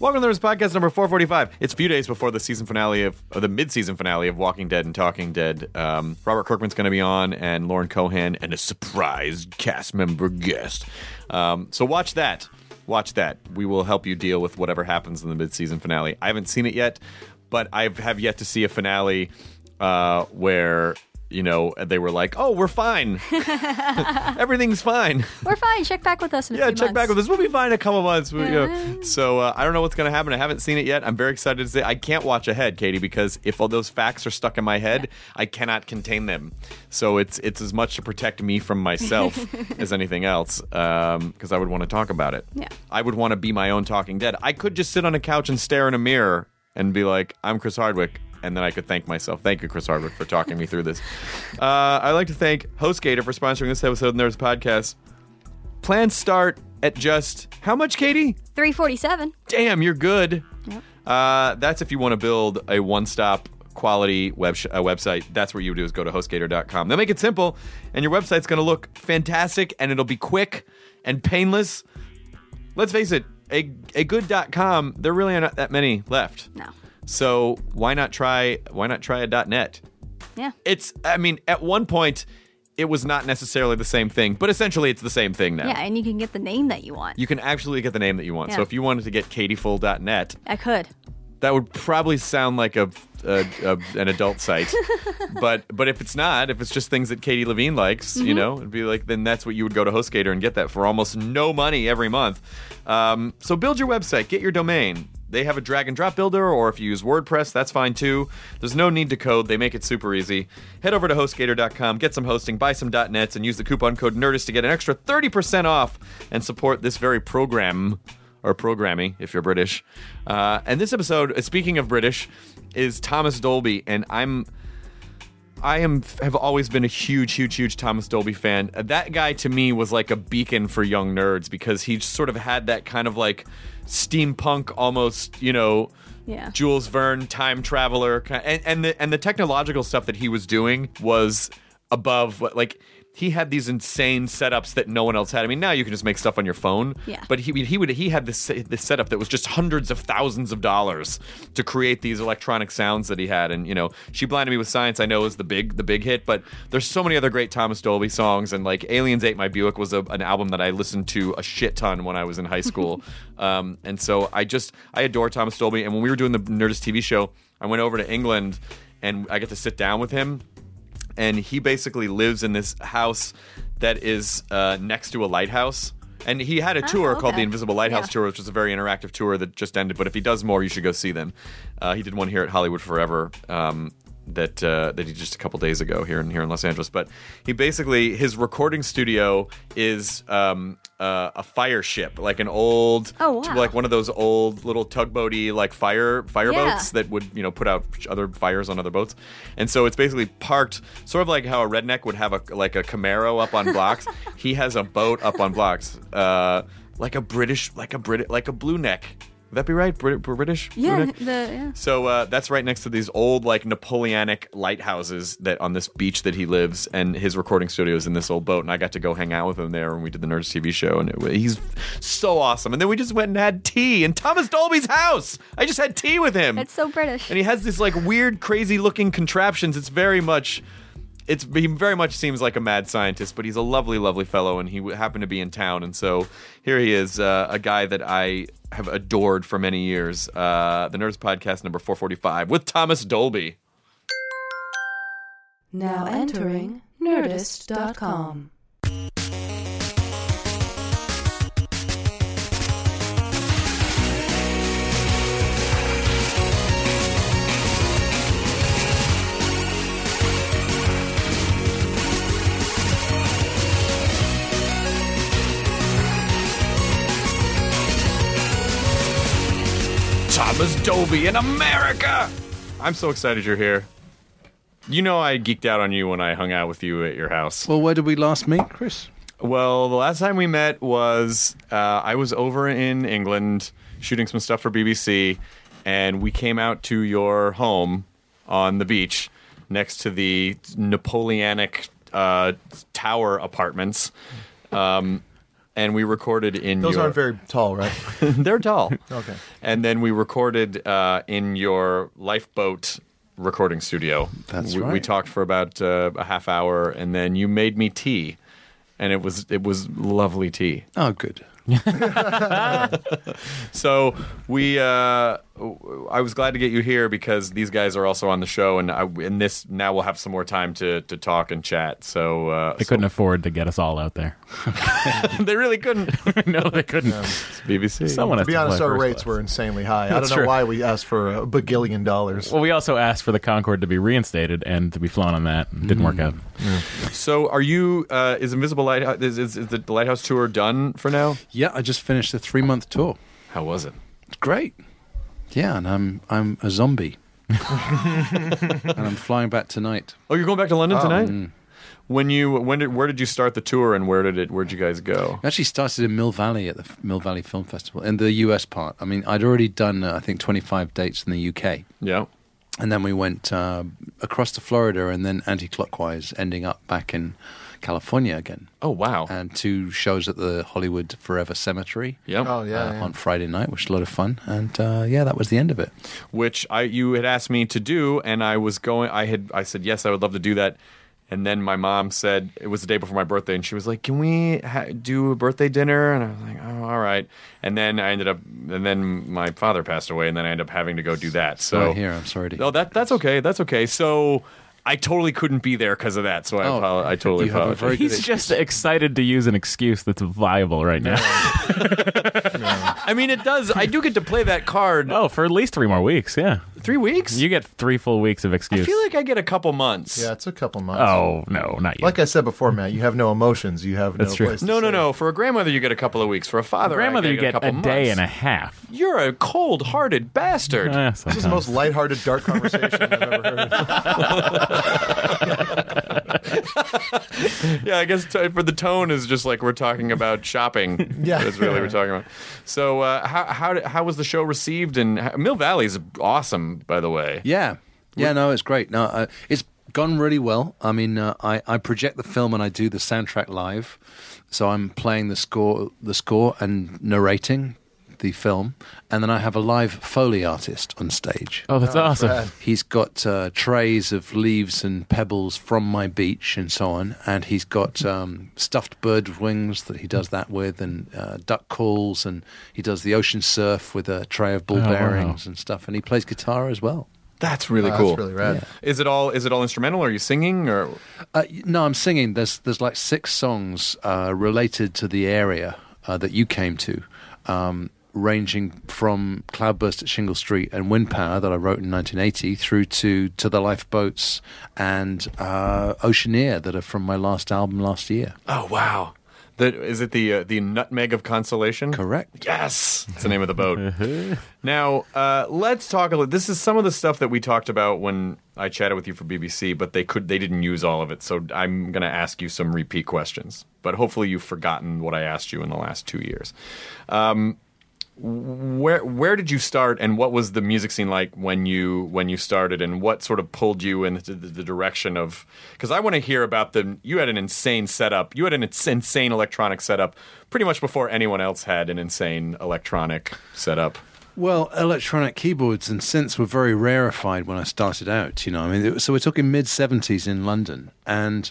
Welcome to this podcast number 445. It's a few days before the season finale of, the mid-season finale of Walking Dead and Talking Dead. Um, Robert Kirkman's going to be on, and Lauren Cohan, and a surprise cast member guest. Um, so watch that. Watch that. We will help you deal with whatever happens in the mid-season finale. I haven't seen it yet, but I have yet to see a finale uh, where you know they were like, "Oh, we're fine. Everything's fine." We're fine. Check back with us in a Yeah, check months. back with us. We'll be fine in a couple months. We- you know. So uh, I don't know what's going to happen. I haven't seen it yet. I'm very excited to say. I can't watch ahead, Katie, because if all those facts are stuck in my head, I cannot contain them. So it's it's as much to protect me from myself as anything else, because I would want to talk about it. Yeah. I would want to be my own Talking Dead. I could just sit on a couch and stare in a mirror and be like, "I'm Chris Hardwick." And then I could thank myself. Thank you, Chris Hardwick, for talking me through this. Uh, I'd like to thank HostGator for sponsoring this episode of Nerdist Podcast. Plans start at just how much, Katie? 347. Damn, you're good. Uh, that's if you want to build a one-stop quality web sh- uh, website. That's what you would do is go to hostgator.com. They'll make it simple, and your website's going to look fantastic, and it'll be quick and painless. Let's face it, a, a good.com, there really are not that many left. No. So why not try why not try a .net? Yeah. It's I mean, at one point it was not necessarily the same thing, but essentially it's the same thing now. Yeah, and you can get the name that you want. You can actually get the name that you want. Yeah. So if you wanted to get katieful.net, I could. that would probably sound like a, a, a an adult site. but but if it's not, if it's just things that Katie Levine likes, Mm-hmm. you know, it'd be like then that's what you would go to HostGator and get that for almost no money every month. Um, so build your website, get your domain. They have a drag and drop builder, or if you use WordPress, that's fine too. There's no need to code, they make it super easy. Head over to HostGator.com, get some hosting, buy some .nets, and use the coupon code NERDIST to get an extra 30% off and support this very program or programming if you're British. Uh, and this episode, uh, speaking of British, is Thomas Dolby, and I'm. I am have always been a huge, huge, huge Thomas Dolby fan. That guy to me was like a beacon for young nerds because he sort of had that kind of like steampunk, almost you know, Yeah. Jules Verne time traveler, and and the and the technological stuff that he was doing was above what like he had these insane setups that no one else had. I mean, now you can just make stuff on your phone. Yeah. But he he would he had this this setup that was just hundreds of thousands of dollars to create these electronic sounds that he had. And you know, she blinded me with science. I know is the big the big hit, but there's so many other great Thomas Dolby songs. And like Aliens Ate My Buick was a, an album that I listened to a shit ton when I was in high school. um, and so I just I adore Thomas Dolby. And when we were doing the Nerdist TV show, I went over to England and I get to sit down with him and he basically lives in this house that is uh, next to a lighthouse. And he had a tour called okay. the Invisible Lighthouse Yeah. Tour, which was a very interactive tour that just ended. But if he does more, you should go see them. Uh, he did one here at Hollywood Forever um, that uh, that he did just a couple days ago here in here in Los Angeles. But he basically his recording studio is um, uh, a fire ship, like an old, Oh, wow. like one of those old little tugboaty like fire fireboats Yeah. that would you know put out other fires on other boats, and so it's basically parked sort of like how a redneck would have a like a Camaro up on blocks. he has a boat up on blocks, uh, like a British, like a Brit, like a blue neck. Would that be right? Brit- British? Yeah, the yeah. So uh, that's right next to these old, like Napoleonic lighthouses that on this beach that he lives, and his recording studio is in this old boat. And I got to go hang out with him there when we did the Nerdist TV show, and it, he's so awesome. And then we just went and had tea in Thomas Dolby's house. I just had tea with him, It's so British. and he has these like weird, crazy looking contraptions. It's very much. It's he very much seems like a mad scientist, but he's a lovely, lovely fellow, and he happened to be in town, and so here he is, uh, a guy that I have adored for many years. Uh, the Nerdist Podcast number four forty five with Thomas Dolby. Now entering Nerdist.com. Thomas Dolby in America. I'm so excited you're here. You know I geeked out on you when I hung out with you at your house. Well, where did we last meet, Chris? Well, the last time we met was uh, I was over in England shooting some stuff for BBC, and we came out to your home on the beach next to the Napoleonic uh, tower apartments. Um, and we recorded in Those your. aren't very tall, right? They're tall. Okay. And then we recorded uh, in your lifeboat recording studio. That's we, We talked for about uh, a half hour, and then you made me tea, and it was it was lovely tea. Oh, good. So we, uh, I was glad to get you here because these guys are also on the show, and I, in this now we'll have some more time to to talk and chat. So uh, They couldn't afford to get us all out there. they really couldn't. no, they couldn't. It's BBC. Someone To has be to honest, our rates class. were insanely high. I don't know true. why we asked for a bagillion dollars. Well, we also asked for the Concorde to be reinstated and to be flown on that. and Didn't work out. So are you? Uh, is Invisible Lighthouse? Is, is, is the Lighthouse tour done for now? Yeah, I just finished a three month tour. How was it? It's great. Yeah, and I'm I'm a zombie. and I'm flying back tonight. Oh, you're going back to London tonight. Mm. When you when did where did you start the tour and where did it where'd you guys go? I actually started in Mill Valley at the Mill Valley Film Festival in the US part. I mean, I'd already done uh, I think 25 dates in the UK, Yeah. and then we went uh, across to Florida and then anti-clockwise, ending up back in California again, Oh wow. and two shows at the Hollywood Forever Cemetery. Yep. Oh yeah, uh, yeah. on Friday night, which was a lot of fun, and uh, yeah, that was the end of it. Which I you had asked me to do and I was going I had I said yes I would love to do that. And then my mom said it was the day before my birthday, and she was like, "Can we ha- do a birthday dinner?" And I was like, "Oh, all right." And then I ended up, and then my father passed away, and then I ended up having to go do that. So Sorry, here, I'm sorry to. Oh, that that's okay. That's okay. So I totally couldn't be there because of that. So I, Oh, apolo- I totally you have a apologize. very good He's just excited to use an excuse that's viable right now. I mean, it does. I do get to play that card. oh, for at least three more weeks. Yeah, Three weeks? you get three full weeks of excuse. I feel like I get a couple months. yeah, it's a couple months. oh no, not yet. Like I said before, Matt, you have no emotions. You have That's no true. place. to No, no, say. no. For a grandmother, you get a couple of weeks. For a father, Grandmother, I you get, get a couple a day months. and a half. You're a cold-hearted bastard. Eh, This is the sometimes. most lighthearted, dark conversation I've ever heard. yeah, I guess t- for the tone is just like we're talking about shopping. Yeah. that's really what we're talking about. So, uh, how how did- how was the show received? And how, Mill Valley is awesome, by the way. Yeah, yeah, no, it's great. No, uh, it's gone really well. I mean, uh, I I project the film and I do the soundtrack live, so I'm playing the score, the score, and narrating the film, and then I have a live foley artist on stage. Oh, that's awesome. Brad. He's got uh, trays of leaves and pebbles from my beach and so on, and he's got um, stuffed bird wings that he does that with, and uh, duck calls, and he does the ocean surf with a tray of ball Oh, wow. bearings and stuff, and he plays guitar as well. That's really Oh, cool. That's really rad. Is it all is it all instrumental? Are you singing or Uh, no, I'm singing. There's there's like six songs uh, related to the area uh, that you came to, um, ranging from Cloudburst at Shingle Street and Wind Power that I wrote in 1980 through to to the Lifeboats and uh, Oceanea that are from my last album last year. Oh wow! The, is it the uh, the Nutmeg of Consolation? Correct. Yes, it's the name of the boat. now, uh, let's talk a little. This is some of the stuff that we talked about when I chatted with you for BBC, but they could they didn't use all of it. So I'm going to ask you some repeat questions, but hopefully you've forgotten what I asked you in the last two years. Um, where where did you start, and what was the music scene like when you when you started, and what sort of pulled you into the, the direction of? Because I want to hear about the. You had an insane setup. You had an insane electronic setup, pretty much before anyone else had an insane electronic setup. Well, electronic keyboards and synths were very rarefied when I started out. You know, I mean, it so we're talking mid '70s in London, and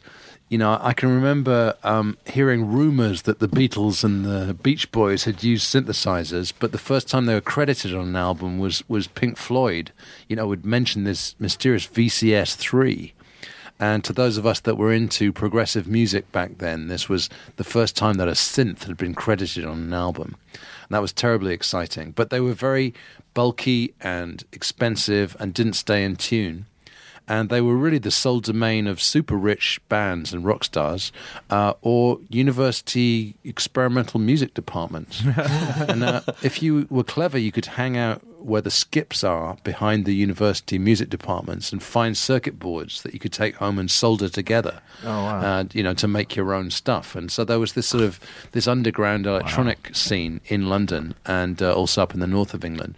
you know, I can remember um, hearing rumors that the Beatles and the Beach Boys had used synthesizers, but the first time they were credited on an album was was Pink Floyd. You know, would mention this mysterious VCS three. And to those of us that were into progressive music back then, this was the first time that a synth had been credited on an album. And that was terribly exciting. But they were very bulky and expensive and didn't stay in tune. And they were really the sole domain of super rich bands and rock stars uh, or university experimental music departments. and uh, if you were clever, you could hang out where the skips are behind the university music departments and find circuit boards that you could take home and solder together. Oh, wow. uh, you know, to make your own stuff. And so there was this sort of this underground electronic scene in London and uh, also up in the north of England.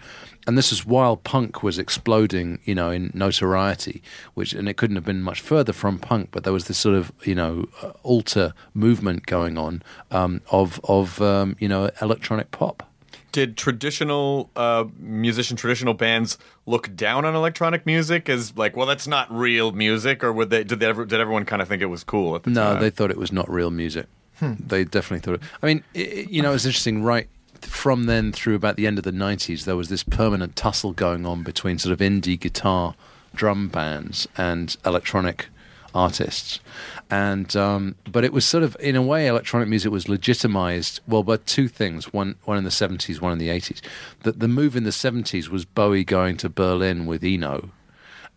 And this was while punk was exploding, you know, in notoriety, which and it couldn't have been much further from punk, but there was this sort of, you know, uh, alter movement going on um, of of um, you know electronic pop. Did traditional uh, musician, traditional bands look down on electronic music as like, well, that's not real music, or would they? Did they ever? Did everyone kind of think it was cool at the No, time? they thought it was not real music. They definitely thought it. I mean, i i- you know, it's interesting. Right from then through about the end of the '90s, there was this permanent tussle going on between sort of indie guitar, drum bands and electronic artists, and um, but it was sort of in a way, electronic music was legitimized. Well, by two things: one, one in the '70s, one in the '80s. That the move in the '70s was Bowie going to Berlin with Eno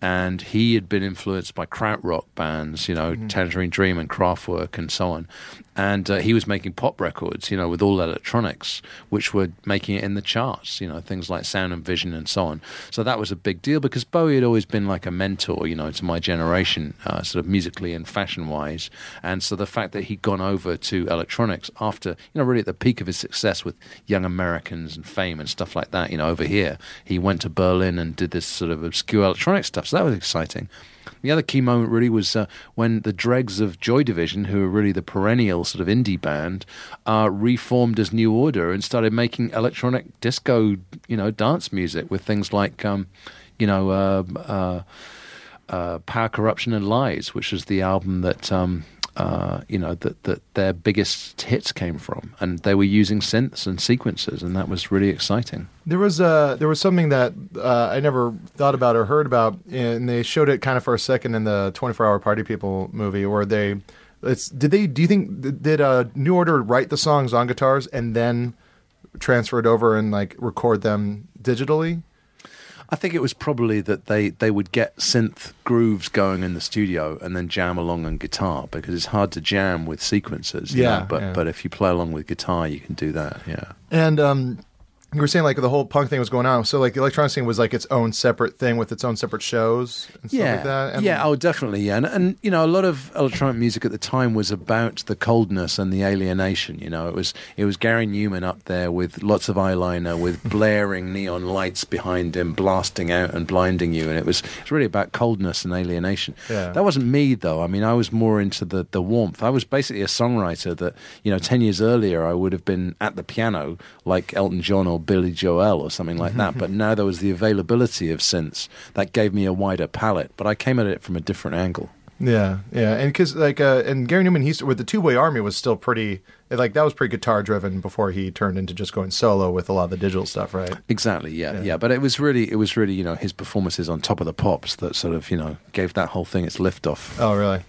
and he had been influenced by krautrock bands, you know, Tangerine Dream and Kraftwerk and so on. And uh, he was making pop records, you know, with all electronics, which were making it in the charts, you know, things like Sound and Vision and so on. So that was a big deal because Bowie had always been like a mentor, you know, to my generation, uh, sort of musically and fashion wise. And so the fact that he'd gone over to electronics after, you know, really at the peak of his success with Young Americans and Fame and stuff like that, you know, over here, he went to Berlin and did this sort of obscure electronic stuff. So that was exciting. The other key moment really was uh, when the dregs of Joy Division, who were really the perennial sort of indie band, uh, reformed as New Order and started making electronic disco, you know, dance music with things like, um, you know, uh, uh, uh, Power, Corruption, and Lies, which was the album that. Um, uh, you know that that their biggest hits came from, and they were using synths and sequences, and that was really exciting. There was uh, there was something that uh, I never thought about or heard about, and they showed it kind of for a second in the 24 Hour Party People movie, where they, it's did they do you think did uh, New Order write the songs on guitars and then transfer it over and like record them digitally? I think it was probably that they, they would get synth grooves going in the studio and then jam along on guitar because it's hard to jam with sequences. you Yeah, know, but yeah. but if you play along with guitar, you can do that. Yeah. And um, you were saying like the whole punk thing was going on, so like the electronic scene was like its own separate thing with its own separate shows and stuff yeah, like that. And yeah, oh, definitely, yeah, and, and you know, a lot of electronic music at the time was about the coldness and the alienation. You know, it was it was Gary Numan up there with lots of eyeliner, with blaring neon lights behind him, blasting out and blinding you, and it was it's really about coldness and alienation. Yeah. That wasn't me though. I mean, I was more into the the warmth. I was basically a songwriter that you know, ten years earlier, I would have been at the piano like Elton John or Billy Joel or something like that. But now there was the availability of synths that gave me a wider palette. But I came at it from a different angle. Yeah, yeah, and because like uh, and Gary Numan, he's with the Tubeway Army was still pretty like that was pretty guitar driven before he turned into just going solo with a lot of the digital stuff, right? Exactly, yeah, yeah, But it was really, it was really, you know, his performances on top of the pops that sort of, you know, gave that whole thing its liftoff. Oh, really?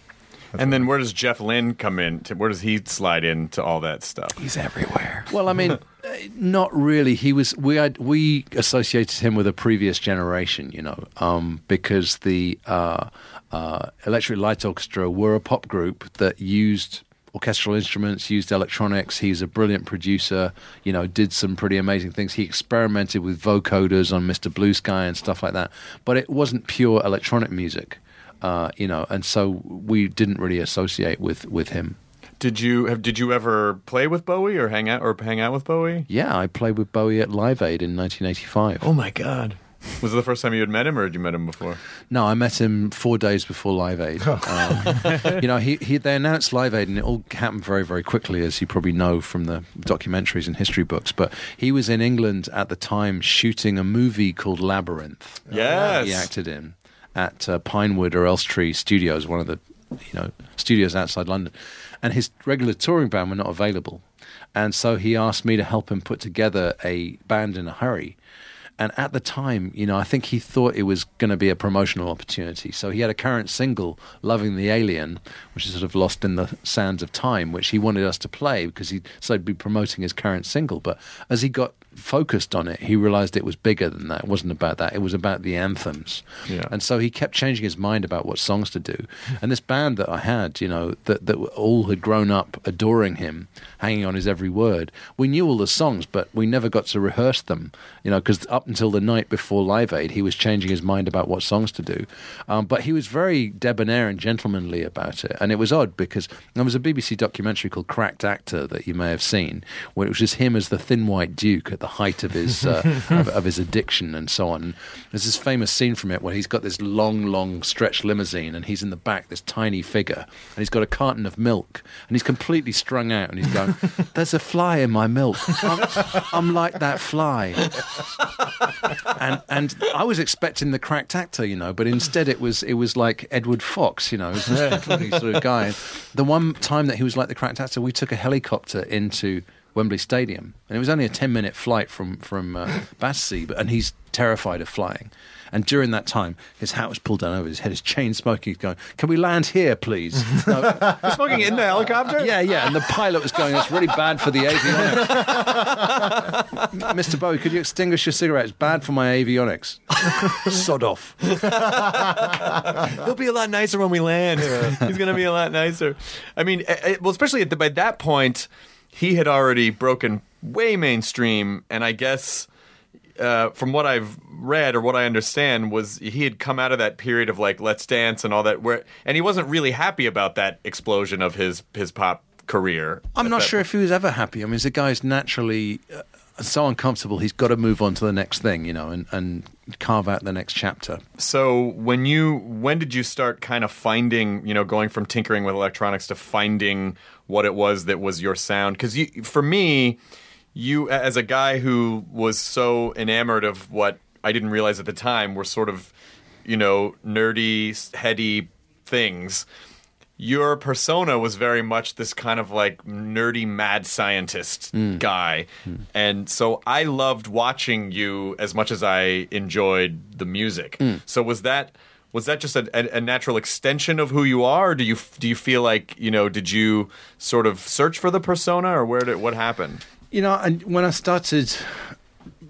and then where does Jeff Lynne come in? To, where does he slide into all that stuff? He's everywhere. Well, I mean, uh, not really. He was. We had we associated him with a previous generation, you know, um, because the uh, uh, Electric Light Orchestra were a pop group that used orchestral instruments, used electronics. He's a brilliant producer. You know, did some pretty amazing things. He experimented with vocoders on Mr. Blue Sky and stuff like that. But it wasn't pure electronic music. Uh, you know, and so we didn't really associate with, with him. Did you have? Did you ever play with Bowie or hang out or hang out with Bowie? Yeah, I played with Bowie at Live Aid in 1985. Oh my God! Was it the first time you had met him, or had you met him before? No, I met him four days before Live Aid. Um, you know, he, he they announced Live Aid, and it all happened very, very quickly, as you probably know from the documentaries and history books. But he was in England at the time shooting a movie called Labyrinth. Yes. he acted in at uh, Pinewood or Elstree Studios, one of the you know studios outside London, and his regular touring band were not available, and so he asked me to help him put together a band in a hurry. And at the time, you know, I think he thought it was going to be a promotional opportunity. So he had a current single, "Loving the Alien," which is sort of lost in the sands of time, which he wanted us to play because he so he'd be promoting his current single. But as he got focused on it, he realized it was bigger than that. It wasn't about that. It was about the anthems. Yeah. And so he kept changing his mind about what songs to do. And this band that I had, you know, that, that all had grown up adoring him, hanging on his every word, we knew all the songs, but we never got to rehearse them, you know, because up until the night before Live Aid, he was changing his mind about what songs to do. Um, but he was very debonair and gentlemanly about it. And it was odd because there was a BBC documentary called Cracked Actor that you may have seen, where it was just him as the thin white duke at the height of his uh, of, of his addiction and so on. There's this famous scene from it where he's got this long, long stretched limousine, and he's in the back, this tiny figure, and he's got a carton of milk, and he's completely strung out, and he's going, "There's a fly in my milk. I'm, I'm like that fly." and and I was expecting the cracked actor, you know, but instead it was it was like Edward Fox, you know, this sort of guy. The one time that he was like the cracked actor, we took a helicopter into Wembley Stadium, and it was only a ten minute flight from from uh, Battersea, but and he's terrified of flying. And during that time, his hat was pulled down over his head, his chain smoking. He's going, "Can we land here, please?" No, Smoking in the helicopter? yeah, yeah. And the pilot was going, "That's really bad for the avionics." Mr. Bowie, could you extinguish your cigarette? It's bad for my avionics. Sod off. He'll be a lot nicer when we land. He's going to be a lot nicer. I mean, well, especially at the, by that point, he had already broken way mainstream, and I guess uh, from what I've read or what I understand was he had come out of that period of like Let's Dance and all that, where and he wasn't really happy about that explosion of his his pop career. I'm not sure point. if he was ever happy. I mean, the guy's naturally uh, so uncomfortable. He's got to move on to the next thing, you know, and, and carve out the next chapter. So when you when did you start kind of finding you know going from tinkering with electronics to finding what it was that was your sound? Because you for me, you as a guy who was so enamored of what I didn't realize at the time were sort of you know nerdy heady things. Your persona was very much this kind of like nerdy mad scientist hmm. guy. Hmm. And so I loved watching you as much as I enjoyed the music. Hmm. So was that was that just a, a, a natural extension of who you are or do you do you feel like, you know, did you sort of search for the persona or where did what happened? You know, and when I started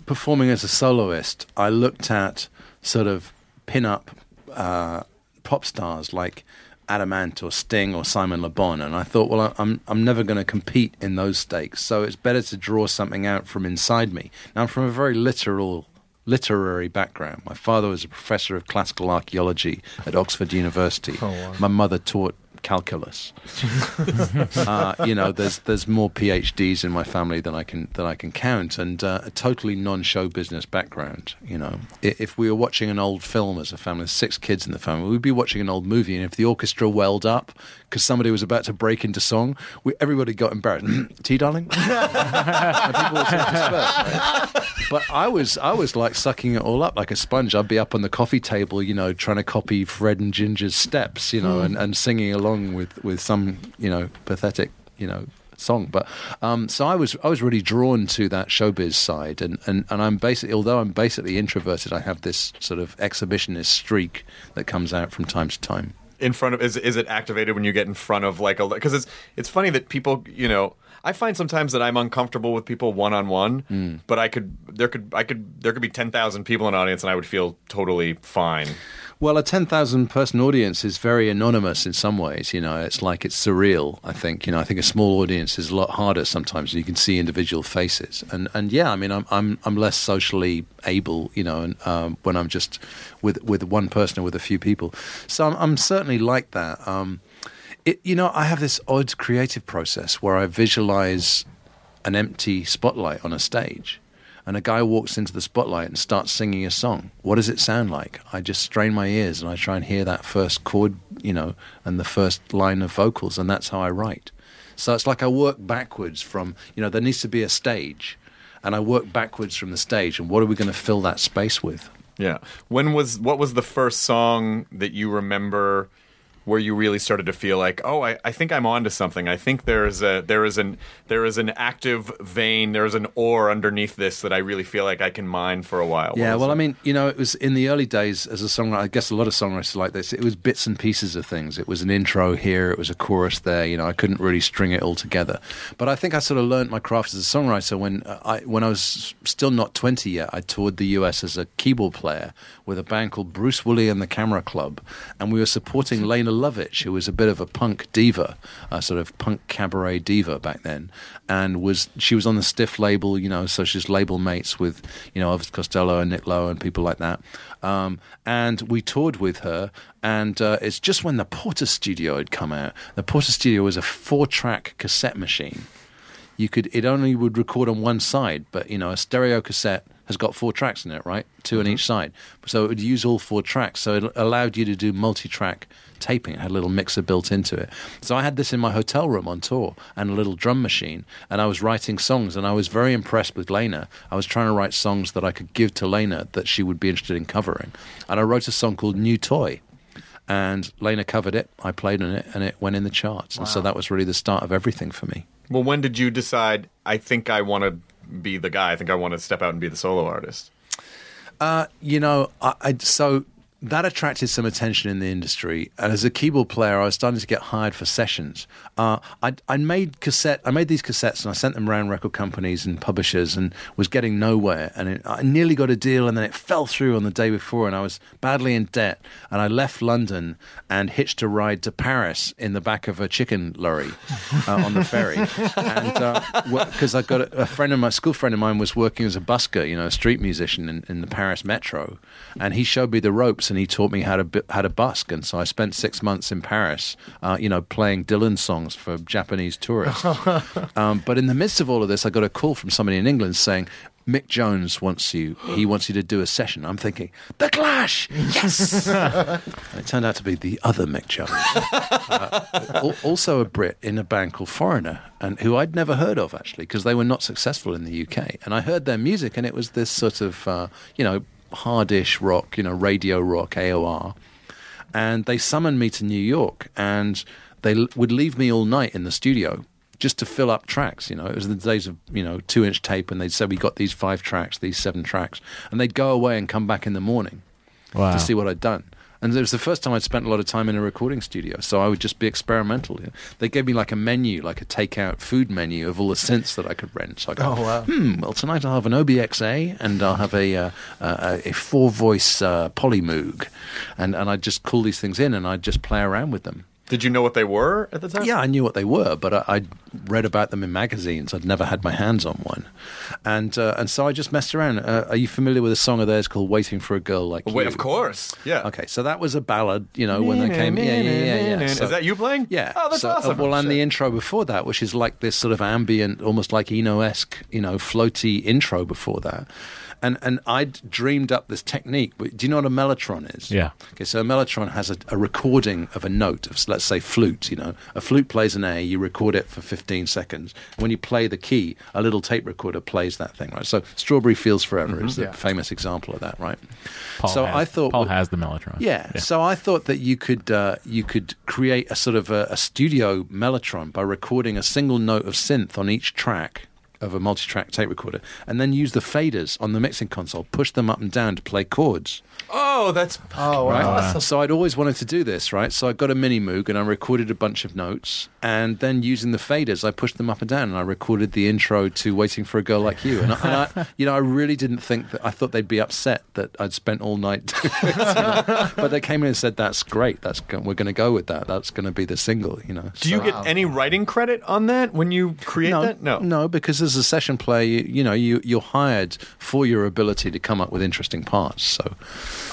performing as a soloist, I looked at sort of pin-up uh, pop stars like Adam Ant or Sting or Simon Le Bon, and I thought, well, I'm I'm never going to compete in those stakes, so it's better to draw something out from inside me. Now, I'm from a very literal literary background. My father was a professor of classical archaeology at Oxford University. Oh, my mother taught calculus. uh, you know, there's there's more PhDs in my family than I can than I can count, and uh, a totally non-show business background. You know, if we were watching an old film as a family, six kids in the family, we'd be watching an old movie, and if the orchestra welled up because somebody was about to break into song, we, everybody got embarrassed. Tea, darling. But I was I was like sucking it all up like a sponge. I'd be up on the coffee table, you know, trying to copy Fred and Ginger's steps, you know, and, and singing along with, with some, you know, pathetic, you know, song. But um, so I was I was really drawn to that showbiz side, and, and, and I'm basically although I'm basically introverted, I have this sort of exhibitionist streak that comes out from time to time. in front of is is it activated when you get in front of like a because it's it's funny that people you know I find sometimes that I'm uncomfortable with people one on one, but I could there could I could there could be ten thousand people in an audience and I would feel totally fine. Well, a 10,000 person audience is very anonymous in some ways. You know, it's like it's surreal, I think. You know, I think a small audience is a lot harder sometimes. You can see individual faces. And, and yeah, I mean, I'm, I'm, I'm less socially able, you know, and, um, when I'm just with, with one person or with a few people. So I'm, I'm certainly like that. Um, it, you know, I have this odd creative process where I visualize an empty spotlight on a stage. And a guy walks into the spotlight and starts singing a song. What does it sound like? I just strain my ears and I try and hear that first chord, you know, and the first line of vocals, and that's how I write. So it's like I work backwards from, you know, there needs to be a stage, and I work backwards from the stage, and what are we going to fill that space with? Yeah. When was what was the first song that you remember where you really started to feel like, oh, I, I think I'm onto something. I think there is a there is an there is an active vein, there is an ore underneath this that I really feel like I can mine for a while. Yeah, well, was I mean, you know, it was in the early days as a songwriter. I guess a lot of songwriters like this. It was bits and pieces of things. It was an intro here, it was a chorus there. You know, I couldn't really string it all together. But I think I sort of learned my craft as a songwriter when uh, I when I was still not twenty yet. I toured the U.S. as a keyboard player with a band called Bruce Woolley and the Camera Club, and we were supporting Lene Lovich, who was a bit of a punk diva, a sort of punk cabaret diva back then, and was she was on the Stiff label, you know, so she's label mates with you know Elvis Costello and Nick Lowe and people like that. Um, and we toured with her, and uh, it's just when the Portastudio had come out. The Portastudio was a four-track cassette machine you could it only would record on one side, but you know a stereo cassette has got four tracks in it, right? 2 on mm-hmm. each side, so it would use all four tracks. So it allowed you to do multi-track taping. It had a little mixer built into it. So I had this in my hotel room on tour and a little drum machine, and I was writing songs, and I was very impressed with Lene. I was trying to write songs that I could give to Lene that she would be interested in covering, and I wrote a song called New Toy. And Lene covered it. I played on it, and it went in the charts. And so that was really the start of everything for me. Well, when did you decide? I think I want to be the guy. I think I want to step out and be the solo artist. Uh, you know, I, I so that attracted some attention in the industry, and as a keyboard player, I was starting to get hired for sessions. Uh, I I made cassette, I made these cassettes, and I sent them around record companies and publishers, and was getting nowhere. And it, I nearly got a deal, and then it fell through on the day before, and I was badly in debt. And I left London and hitched a ride to Paris in the back of a chicken lorry uh, on the ferry, because I got a, a friend of my school friend of mine was working as a busker, you know, a street musician in, in the Paris metro, and he showed me the ropes and he taught me how to how to busk. And so I spent six months in Paris, uh, you know, playing Dylan songs for Japanese tourists. um, but in the midst of all of this, I got a call from somebody in England saying. Mick Jones wants you. He wants you to do a session. I'm thinking, The Clash! Yes! and it turned out to be the other Mick Jones. Uh, also a Brit in a band called Foreigner, and who I'd never heard of actually, because they were not successful in the UK. And I heard their music, and it was this sort of, uh, you know, hardish rock, you know, radio rock, AOR. And they summoned me to New York, and they l- would leave me all night in the studio just to fill up tracks. You know, it was the days of you know two inch tape, and they'd say we got these five tracks, these seven tracks, and they'd go away and come back in the morning Wow. to see what I'd done. And it was the first time I'd spent a lot of time in a recording studio, so I would just be experimental. They gave me like a menu, like a takeout food menu of all the synths that I could rent. So I go, Oh, wow. hmm, well tonight I'll have an OB-Xa and I'll have a uh, uh, a four voice uh, Polymoog, and and I'd just call these things in and I'd just play around with them. Did you know what they were at the time? Yeah, I knew what they were, but I, I'd read about them in magazines. I'd never had my hands on one, and uh, and so I just messed around. Uh, are you familiar with a song of theirs called "Waiting for a Girl Like Wait, You"? of course. Yeah. Okay, so that was a ballad, you know, when they came. Yeah, yeah, yeah, yeah. Is that you playing? Yeah. Oh, that's So, uh, awesome. well, and the intro before that, which is like this sort of ambient, almost like Eno-esque, you know, floaty intro before that. And and I'd dreamed up this technique. Do you know what a mellotron is? Yeah. Okay, so a mellotron has a, a recording of a note of, let's say, flute. You know, a flute plays an A. You record it for 15 seconds. When you play the key, a little tape recorder plays that thing, right? So "Strawberry Fields Forever" is the Yeah. famous example of that, right? Paul so has, I thought Paul has the Mellotron. yeah. So I thought that you could uh, you could create a sort of a, a studio mellotron by recording a single note of synth on each track of a multi-track tape recorder, and then use the faders on the mixing console, push them up and down to play chords. Oh, that's Oh, Right. wow. So I'd always wanted to do this, right? So I got a mini Moog and I recorded a bunch of notes, and then using the faders, I pushed them up and down, and I recorded the intro to "Waiting for a Girl Like You." And, I, and I, you know, I really didn't think that. I thought they'd be upset that I'd spent all night doing this, you know. but they came in and said, "That's great. That's we're going to go with that. That's going to be the single." You know. Do you So- get any writing credit on that when you create no, that? No. no, because as as a session player, you, you know, you you're hired for your ability to come up with interesting parts. So,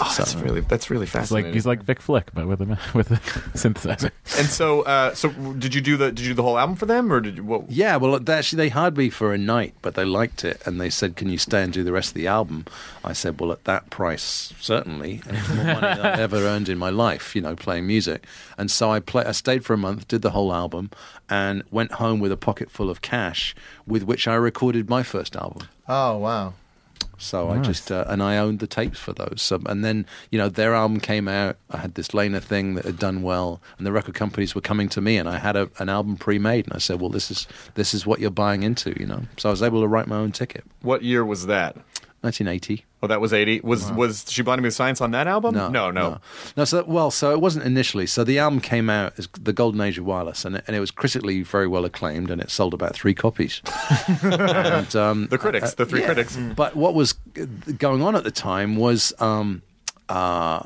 Oh, that's really that's really He's like fascinating. he's like Vic Flick, but with a with a synthesizer. and so, uh, so did you do the did you do the whole album for them, or did you? What, yeah, well, they actually they hired me for a night, but they liked it, and they said, "Can you stay and do the rest of the album?" I said, "Well, at that price, certainly. And It's more money than I've ever earned in my life, you know, playing music." And so I play. I stayed for a month, did the whole album, and went home with a pocket full of cash, with which I recorded my first album. Oh wow. So I just uh, and I owned the tapes for those. So, and then you know their album came out. I had this Lena thing that had done well, and the record companies were coming to me, and I had a, an album pre-made, and I said, "Well, this is this is what you're buying into," you know. So I was able to write my own ticket. what year was that? 1980. Oh, that was eighty. Was was she blinded me with science on that album? No, no, no. no. No, So well, so it wasn't initially. So the album came out as the Golden Age of Wireless, and it, and it was critically very well acclaimed, and it sold about three copies. and, um, The critics, the three critics. But what was going on at the time was um, uh,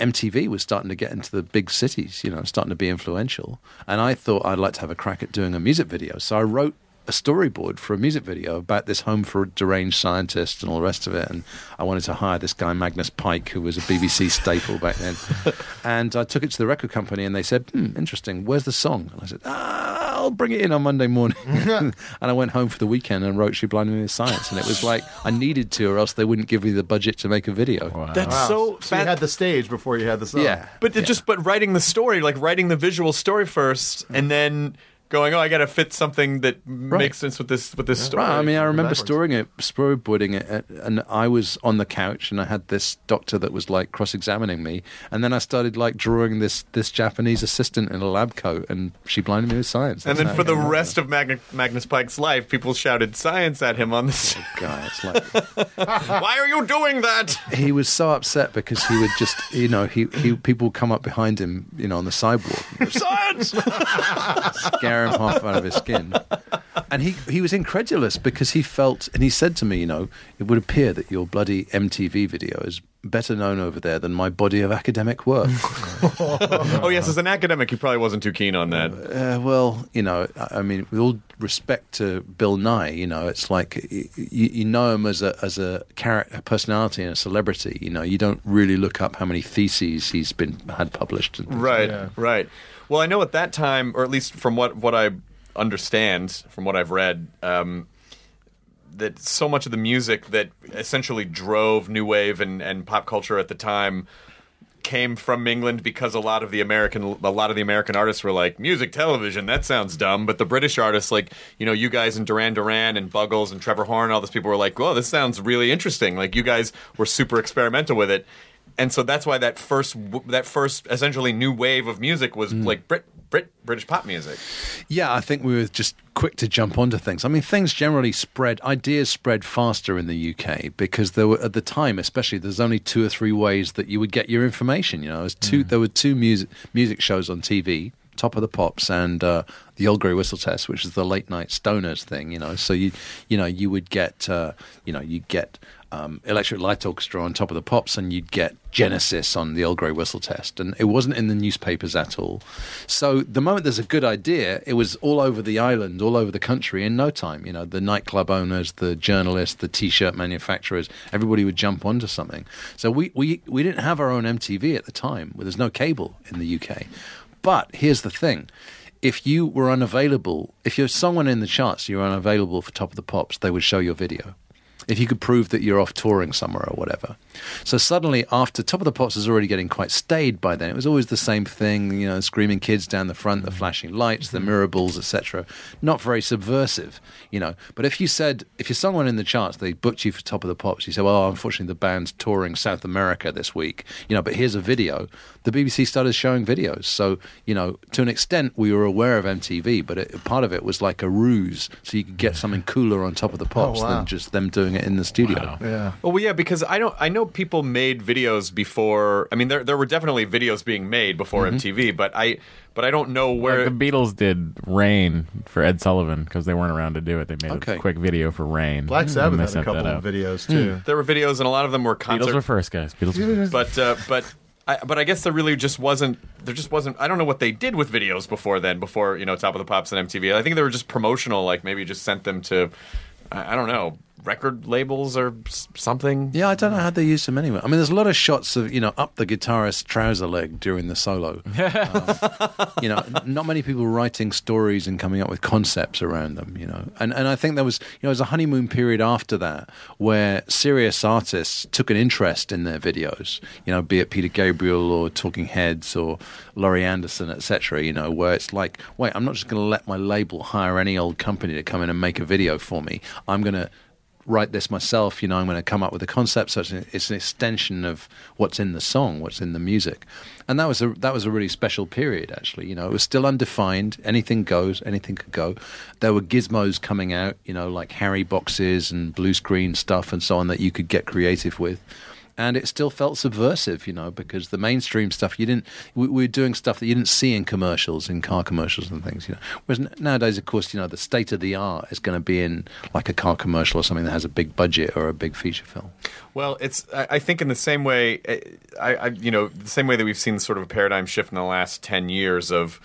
MTV was starting to get into the big cities, you know, starting to be influential. And I thought I'd like to have a crack at doing a music video. So I wrote a storyboard for a music video about this home for deranged scientists and all the rest of it. And I wanted to hire this guy, Magnus Pyke, who was a BBC staple back then. And I took it to the record company and they said, hmm, interesting, where's the song? And I said, ah, I'll bring it in on Monday morning. and I went home for the weekend and wrote She Blinded Me with Science. And it was like, I needed to, or else they wouldn't give me the budget to make a video. That's Wow. so. So you had the stage before you had the song. Yeah. but it just but writing the story, like writing the visual story first, and then going, oh, I got to fit something that makes sense with this with this story. Right. I mean, I remember backwards. storing it, storyboarding it, at- and I was on the couch, and I had this doctor that was like cross-examining me, and then I started like drawing this this Japanese assistant in a lab coat, and she blinded me with science. and then for the came out. rest of Magna- Magnus Pyke's life, people shouted science at him on the oh, stage. guy, it's like Why are you doing that? he was so upset because he would just, you know, he, he people would come up behind him, you know, on the sidewalk, Science! Him half out of his skin. And he, he was incredulous because he felt, and he said to me, you know, it would appear that your bloody MTV video is better known over there than my body of academic work. oh yes, as an academic, he probably wasn't too keen on that. Uh, well, you know, I I mean, with all respect to Bill Nye, you know, it's like you, you know him as a as a character, a personality, and a celebrity. You know, you don't really look up how many theses he's been had published. Right, Yeah. right. Well, I know at that time, or at least from what what I understand, from what I've read, um, that so much of the music that essentially drove new wave and, and pop culture at the time came from England because a lot of the American a lot of the American artists were like music television that sounds dumb. But the British artists like you know you guys and Duran Duran and Buggles and Trevor Horn all those people were like whoa this sounds really interesting. Like you guys were super experimental with it and so that's why that first that first essentially new wave of music was like Brit Brit British pop music Yeah, I think we were just quick to jump onto things. I mean, things generally spread, ideas spread faster in the UK because there were at the time, especially, there's only two or three ways that you would get your information. You know, There's two, there were two music music shows on TV. Top of the Pops and uh, the Old Grey Whistle Test, which is the late night stoners thing, you know. So you, you know, you would get, uh, you know, you get um, Electric Light Orchestra on Top of the Pops, and you'd get Genesis on the Old Grey Whistle Test, and it wasn't in the newspapers at all. So the moment there's a good idea, it was all over the island, all over the country in no time. You know, the nightclub owners, the journalists, the T-shirt manufacturers, everybody would jump onto something. So we we we didn't have our own MTV at the time. There's no cable in the UK. But here's the thing. If you were unavailable, if you're someone in the charts, you're unavailable for Top of the Pops, they would show your video if you could prove that you're off touring somewhere or whatever. So suddenly, after Top of the Pops was already getting quite staid by then, it was always the same thing, you know, screaming kids down the front, the mm. flashing lights, the mm-hmm. mirror balls, etc. Not very subversive, you know. But if you said, if you're someone in the charts, they booked you for Top of the Pops, you say, well, unfortunately, the band's touring South America this week, you know, but here's a video. The BBC started showing videos. So, you know, to an extent, we were aware of MTV, but it, part of it was like a ruse so you could get something cooler on Top of the Pops wow. than just them doing it in the studio. Yeah. Oh, Well, yeah, because I don't. I know people made videos before. I mean, there there were definitely videos being made before MTV, but I but I don't know where. Like the Beatles did Rain for Ed Sullivan because they weren't around to do it. They made Okay. a quick video for Rain. Black and Sabbath had a couple of videos too. there were videos, and a lot of them were concert. Beatles were first, guys. Beatles were first. but uh, but I, but I guess there really just wasn't. There just wasn't. I don't know what they did with videos before then. Before you know, Top of the Pops and MTV. I think they were just promotional. Like maybe just sent them to I, I don't know, record labels or something. Yeah, I don't know how they use them anyway. I mean, there's a lot of shots of you know up the guitarist's trouser leg during the solo. Um, you know, not many people writing stories and coming up with concepts around them. You know, and and I think there was you know there was a honeymoon period after that where serious artists took an interest in their videos. You know, be it Peter Gabriel or Talking Heads or Laurie Anderson, etc. You know, where it's like, wait, I'm not just going to let my label hire any old company to come in and make a video for me. I'm going to write this myself. You know, I'm going to come up with a concept. So it's an, it's an extension of what's in the song, what's in the music, and that was a that was a really special period. Actually, you know, it was still undefined. Anything goes. Anything could go. There were gizmos coming out. You know, like Harry boxes and blue screen stuff and so on that you could get creative with. And it still felt subversive, you know, because the mainstream stuff you didn't. We, we were doing stuff that you didn't see in commercials, in car commercials and things, you know. Whereas nowadays, of course, you know, the state of the art is going to be in like a car commercial or something that has a big budget or a big feature film. Well, it's I, think in the same way, eh, I, I you know the same way that we've seen sort of a paradigm shift in the last ten years of.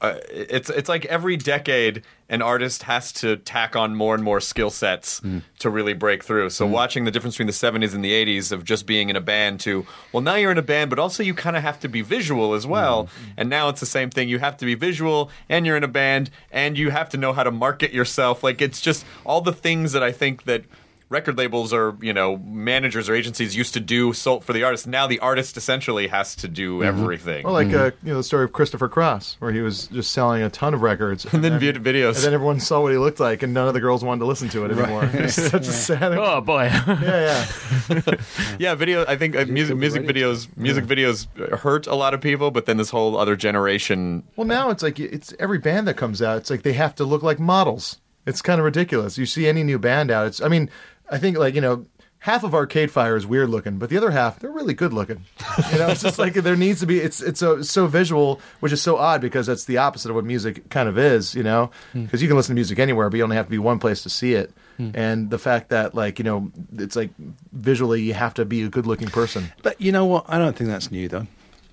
Uh, it's it's like every decade an artist has to tack on more and more skill sets hmm. to really break through. So hmm. watching the difference between the 70s and the 80s of just being in a band to well now you're in a band but also you kind of have to be visual as well. Hmm. And now it's the same thing you have to be visual and you're in a band and you have to know how to market yourself. Like it's just all the things that I think that record labels or you know managers or agencies used to do so for the artist. Now the artist essentially has to do everything. Well, like uh, you know the story of Christopher Cross, where he was just selling a ton of records, and then vid- videos. and then everyone saw what he looked like, and none of the girls wanted to listen to it anymore. It's such a sad. Oh boy. Yeah, yeah. yeah, video. I think uh, music music videos music videos hurt a lot of people, but then this whole other generation. Well, now it's like it's every band that comes out. It's like they have to look like models. It's kind of ridiculous. You see any new band out. It's. I mean, I think like you know. Half of Arcade Fire is weird looking, but the other half they're really good looking. You know, it's just like there needs to be. It's it's so so visual, which is so odd because that's the opposite of what music kind of is. You know, hmm. because you can listen to music anywhere, but you only have to be one place to see it. Hmm. And the fact that like you know, it's like visually you have to be a good looking person. But you know what? I don't think that's new though.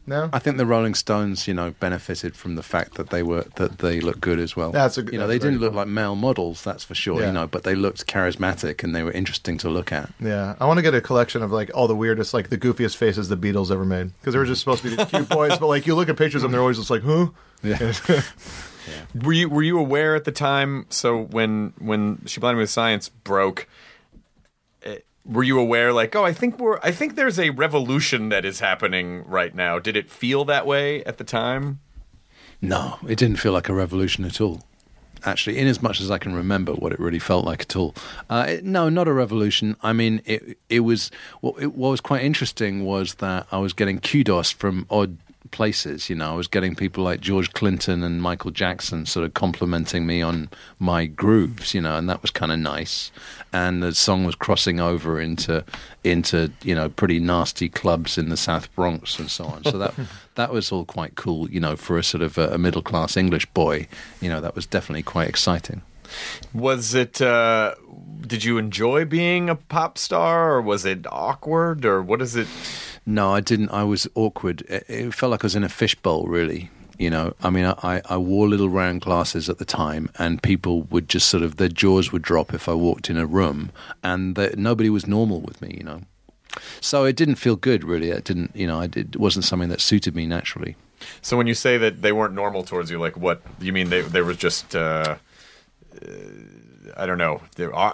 No, I think the Rolling Stones, you know, benefited from the fact that they were that they look good as well. That's a good- you know, they didn't good look like male models, that's for sure. Yeah. You know, but they looked charismatic and they were interesting to look at. Yeah, I want to get a collection of like all the weirdest, like the goofiest faces the Beatles ever made because they were just supposed to be these cute boys, but like you look at pictures of them, they're always just like, huh? Yeah. Were you were you aware at the time? So when when she blinded me with science broke. Were you aware, like, oh, I think we're, I think there's a revolution that is happening right now. Did it feel that way at the time? No, it didn't feel like a revolution at all. Actually, in as much as I can remember what it really felt like at all. Uh, it, no, not a revolution. I mean, it it was what, it, what was quite interesting was that I was getting kudos from odd places. You know, I was getting people like George Clinton and Michael Jackson sort of complimenting me on my grooves. You know, and that was kind of nice. And the song was crossing over into into you know pretty nasty clubs in the South Bronx and so on. So that that was all quite cool. You know, for a sort of a, a middle class English boy, you know, that was definitely quite exciting. Was it? Uh, did you enjoy being a pop star, or was it awkward, or what is it? No, I didn't. I was awkward. It, it felt like I was in a fishbowl, really. You know, I mean, I, I wore little round glasses at the time, and people would just sort of their jaws would drop if I walked in a room, and that nobody was normal with me. You know, so it didn't feel good, really. It didn't. You know, I did, it wasn't something that suited me naturally. So when you say that they weren't normal towards you, like what you mean? They they were just. Uh, I don't know.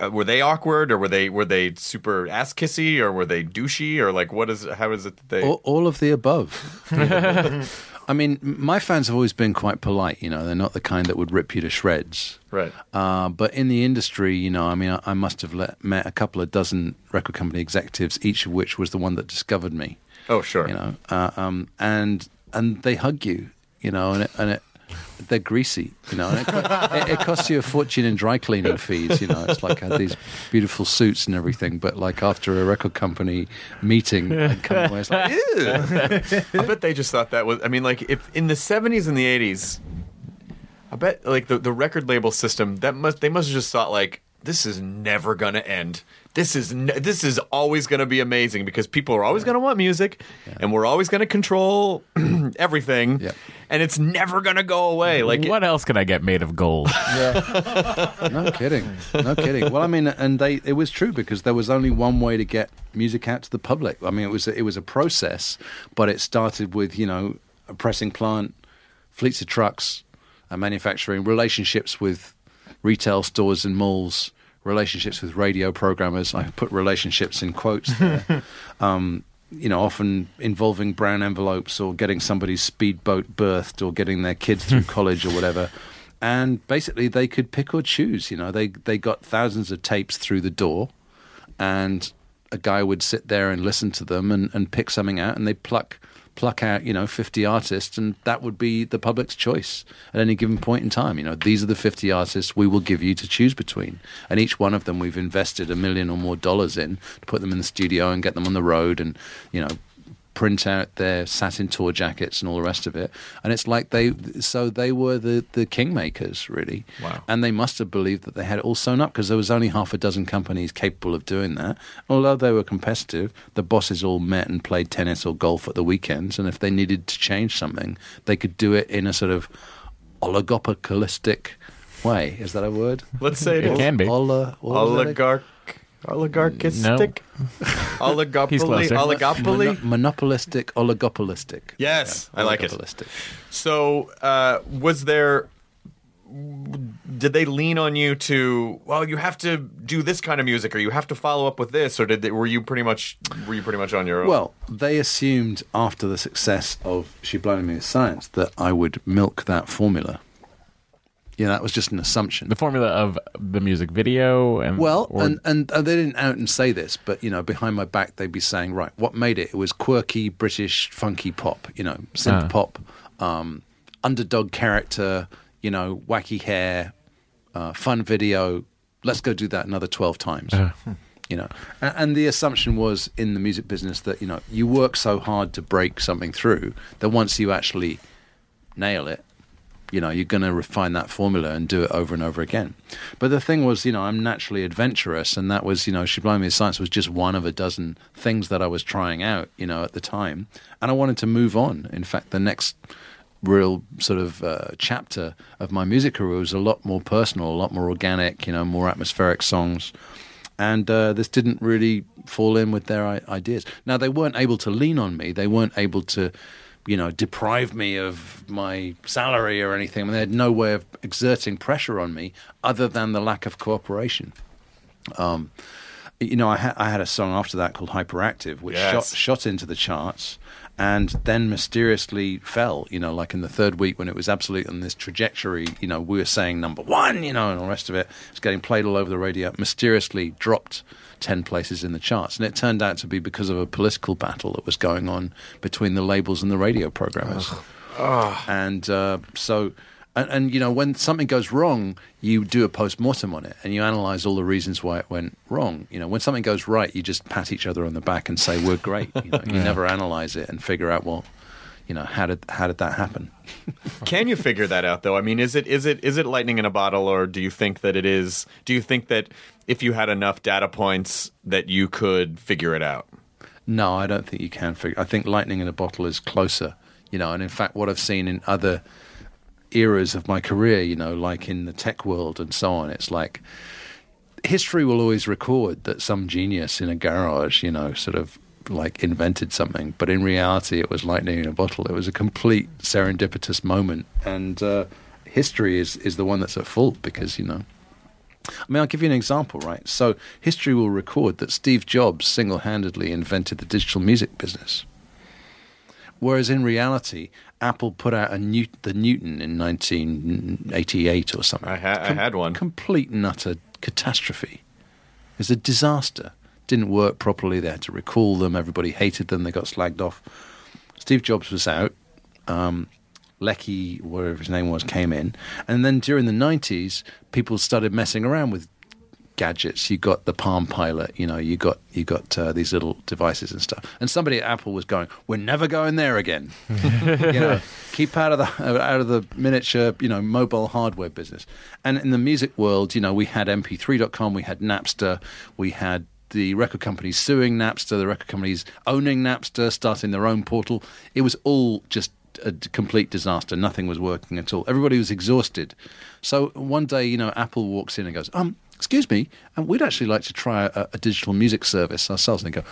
Were they awkward, or were they were they super ass kissy, or were they douchey, or like what is how is it that they? All, all of the above. I mean, my fans have always been quite polite. You know, they're not the kind that would rip you to shreds. Right. Uh, but in the industry, you know, I mean, I, I must have let, met a couple of dozen record company executives, each of which was the one that discovered me. Oh, sure. You know, uh, um, and and they hug you, you know, and it, and it, they're greasy, you know. It, it, it costs you a fortune in dry cleaning fees, you know. It's like I had these beautiful suits and everything, but like after a record company meeting, I'd come away, it's like, I bet they just thought that was. I mean, like if in the seventies and the eighties, I bet like the the record label system that must they must have just thought like this is never to end. This is this is always going to be amazing because people are always going to want music, and we're always going to control everything, Yeah. and it's never going to go away. Like what else can I get made of gold? No kidding. No kidding. Well, I mean, and they it was true because there was only one way to get music out to the public. I mean, it was a, it was a process, but it started with you know a pressing plant, fleets of trucks, and manufacturing relationships with retail stores and malls, relationships with radio programmers. I put relationships in quotes there. um, you know, often involving brown envelopes or getting somebody's speedboat berthed or getting their kids through college or whatever. And basically, they could pick or choose. You know, they they got thousands of tapes through the door, and a guy would sit there and listen to them and, and pick something out, and they pluck pluck out you know 50 artists and that would be the public's choice at any given point in time. You know these are the 50 artists we will give you to choose between. And each one of them we've invested a million or more dollars in to put them in the studio and get them on the road and you know print out their satin tour jackets and all the rest of it. And it's like they, so they were the, the kingmakers, really. Wow. And they must have believed that they had it all sewn up because there was only half a dozen companies capable of doing that. Although they were competitive, the bosses all met and played tennis or golf at the weekends. And if they needed to change something, they could do it in a sort of oligopolistic way. Is that a word? let's say it, It is. can be. Ola, oligarch, oligarchistic, oligopoly, He's closer. oligopoly. monopolistic, oligopolistic. Yes, I like it. Oligopolistic. So, uh, was there? Did they lean on you to? Well, you have to do this kind of music, or you have to follow up with this, or did they, were you pretty much were you pretty much on your own? Well, they assumed after the success of She Blinded Me with Science that I would milk that formula. Yeah, that was just an assumption. the formula of the music video and Well, or- and, and and they didn't out and say this, but you know, behind my back, they'd be saying, right, what made it? It was quirky British funky pop, you know, synth Ah. pop, um, underdog character, you know, wacky hair, uh, fun video. Let's go do that another twelve times. You know, and, and the assumption was in the music business that you know you work so hard to break something through that once you actually nail it, you know, you're going to refine that formula and do it over and over again. But the thing was, you know, I'm naturally adventurous, and that was, you know, Sublime Me Science was just one of a dozen things that I was trying out, you know, at the time, and I wanted to move on. In fact, the next real sort of uh, chapter of my music career was a lot more personal, a lot more organic, you know, more atmospheric songs. And uh, this didn't really fall in with their I- ideas. Now, they weren't able to lean on me. They weren't able to, you know, deprive me of my salary or anything. I mean, they had no way of exerting pressure on me other than the lack of cooperation. Um, you know, I, ha- I had a song after that called Hyperactive, which Yes. shot, shot into the charts and then mysteriously fell, you know, like in the third week when it was absolutely on this trajectory, you know, we were saying number one, you know, and all the rest of it. It was getting played all over the radio, mysteriously dropped 10 places in the charts. And it turned out to be because of a political battle that was going on between the labels and the radio programmers. And uh, so, and, and you know, when something goes wrong, you do a post mortem on it and you analyze all the reasons why it went wrong. You know, when something goes right, you just pat each other on the back and say we're great. You know, you never analyze it and figure out well, you know, how did how did that happen? Can you figure that out though? I mean, is it is it is it lightning in a bottle, or do you think that it is? Do you think that if you had enough data points that you could figure it out? No, I don't think you can figure. I think lightning in a bottle is closer, you know. And in fact, what I've seen in other eras of my career, you know, like in the tech world and so on, it's like history will always record that some genius in a garage, you know, sort of like invented something, but in reality, it was lightning in a bottle. It was a complete serendipitous moment, and uh, history is is the one that's at fault because you know. I mean, I'll give you an example, right? So, history will record that Steve Jobs single handedly invented the digital music business. Whereas in reality, Apple put out a New- the Newton in 1988 or something. I, ha- I had one. Complete and utter catastrophe. It was a disaster. Didn't work properly. They had to recall them. Everybody hated them. They got slagged off. Steve Jobs was out. Um, Lecky, whatever his name was, came in. And then during the 90s, people started messing around with gadgets. You got the Palm Pilot. You know, you got you got uh, these little devices and stuff. And somebody at Apple was going, "We're never going there again." you know, keep out of the out of the miniature, you know, mobile hardware business. And in the music world, you know, we had MP3.com, we had Napster, we had the record companies suing Napster, the record companies owning Napster, starting their own portal. It was all just a complete disaster. Nothing was working at all. Everybody was exhausted. So one day, you know, Apple walks in and goes, um, excuse me, and we'd actually like to try a, a digital music service ourselves. And they go,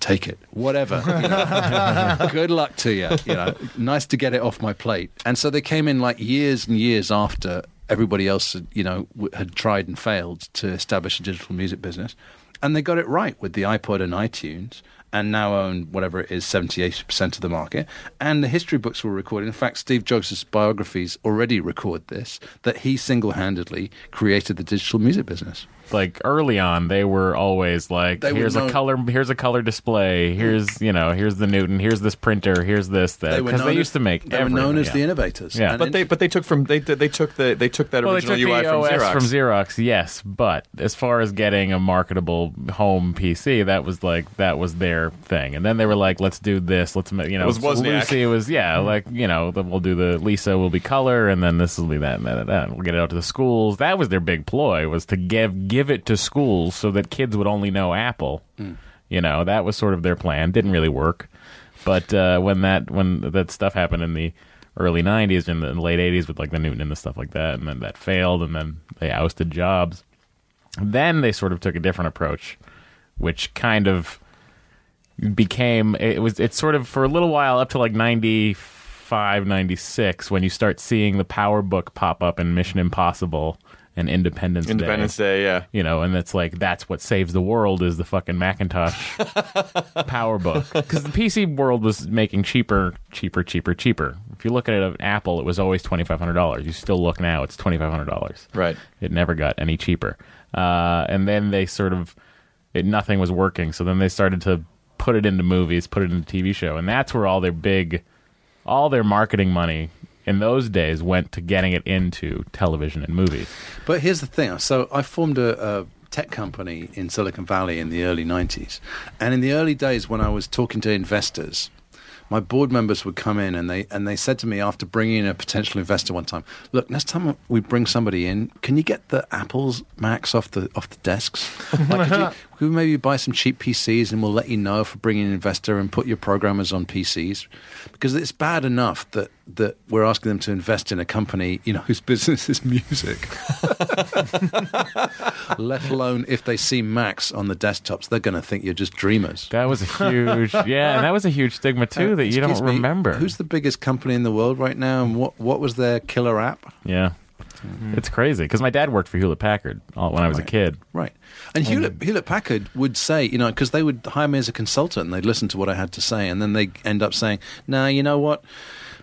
take it, whatever. you know. Good luck to you. You know, nice to get it off my plate. And so they came in like years and years after everybody else, had, you know, had tried and failed to establish a digital music business, and they got it right with the iPod and iTunes. And now own whatever it is, 78% of the market. And the history books were recorded. In fact, Steve Jobs' biographies already record this that he single handedly created the digital music business. Like early on they were always like They were here's a known- color here's a color display here's you know here's the newton here's this printer here's this that because they known used as- to make They were known everything, as yeah. the innovators. Yeah. And But in- they but they took from they they took the they took that well, they original took UI the from OS Xerox. from Xerox, yes. But as far as getting a marketable home PC, that was like that was their thing. And then they were like, "Let's do this. Let's ma- you know." It was Wozniak. Lucy was yeah, mm-hmm. like you know, then we'll do the Lisa will be color, and then this will be that and that and that. We'll get it out to the schools. That was their big ploy was to give give it to schools so that kids would only know Apple. You know, that was sort of their plan. Didn't really work. But uh, when that when that stuff happened in the early '90s and the late '80s with like the Newton and the stuff like that, and then that failed, and then they ousted Jobs. Then they sort of took a different approach, which kind of became it was it's sort of for a little while up to like 95 96 when you start seeing the power book pop up in mission impossible and independence Independence Day, yeah. you know, and it's like that's what saves the world is the fucking Macintosh Power Book because the PC world was making cheaper, cheaper, cheaper, cheaper. If you look at it at Apple, it was always twenty five hundred dollars. You still look now, it's twenty five hundred dollars. Right. It never got any cheaper. Uh, and then they sort of it, nothing was working, so then they started to put it into movies, put it into TV show, and that's where all their big, all their marketing money in those days went to getting it into television and movies. But here's the thing. So I formed a, a tech company in Silicon Valley in the early 90s. And in the early days when I was talking to investors, my board members would come in and they and they said to me after bringing in a potential investor one time, "Look, next time we bring somebody in, can you get the Apple's Macs off the off the desks? Like, you, could we maybe buy some cheap PCs and we'll let you know if we're bringing an investor and put your programmers on PCs? Because it's bad enough that that we're asking them to invest in a company, you know, whose business is music. Let alone if they see Macs on the desktops, they're going to think you're just dreamers. That was a huge, yeah, and that was a huge stigma too that you don't me, remember. Who's the biggest company in the world right now, and what what was their killer app? Yeah, Mm. it's crazy because my dad worked for Hewlett Packard all- when I was a kid. Right. And Hewlett, Hewlett Packard would say, you know, because they would hire me as a consultant and they'd listen to what I had to say. And then they end up saying, nah, you know what?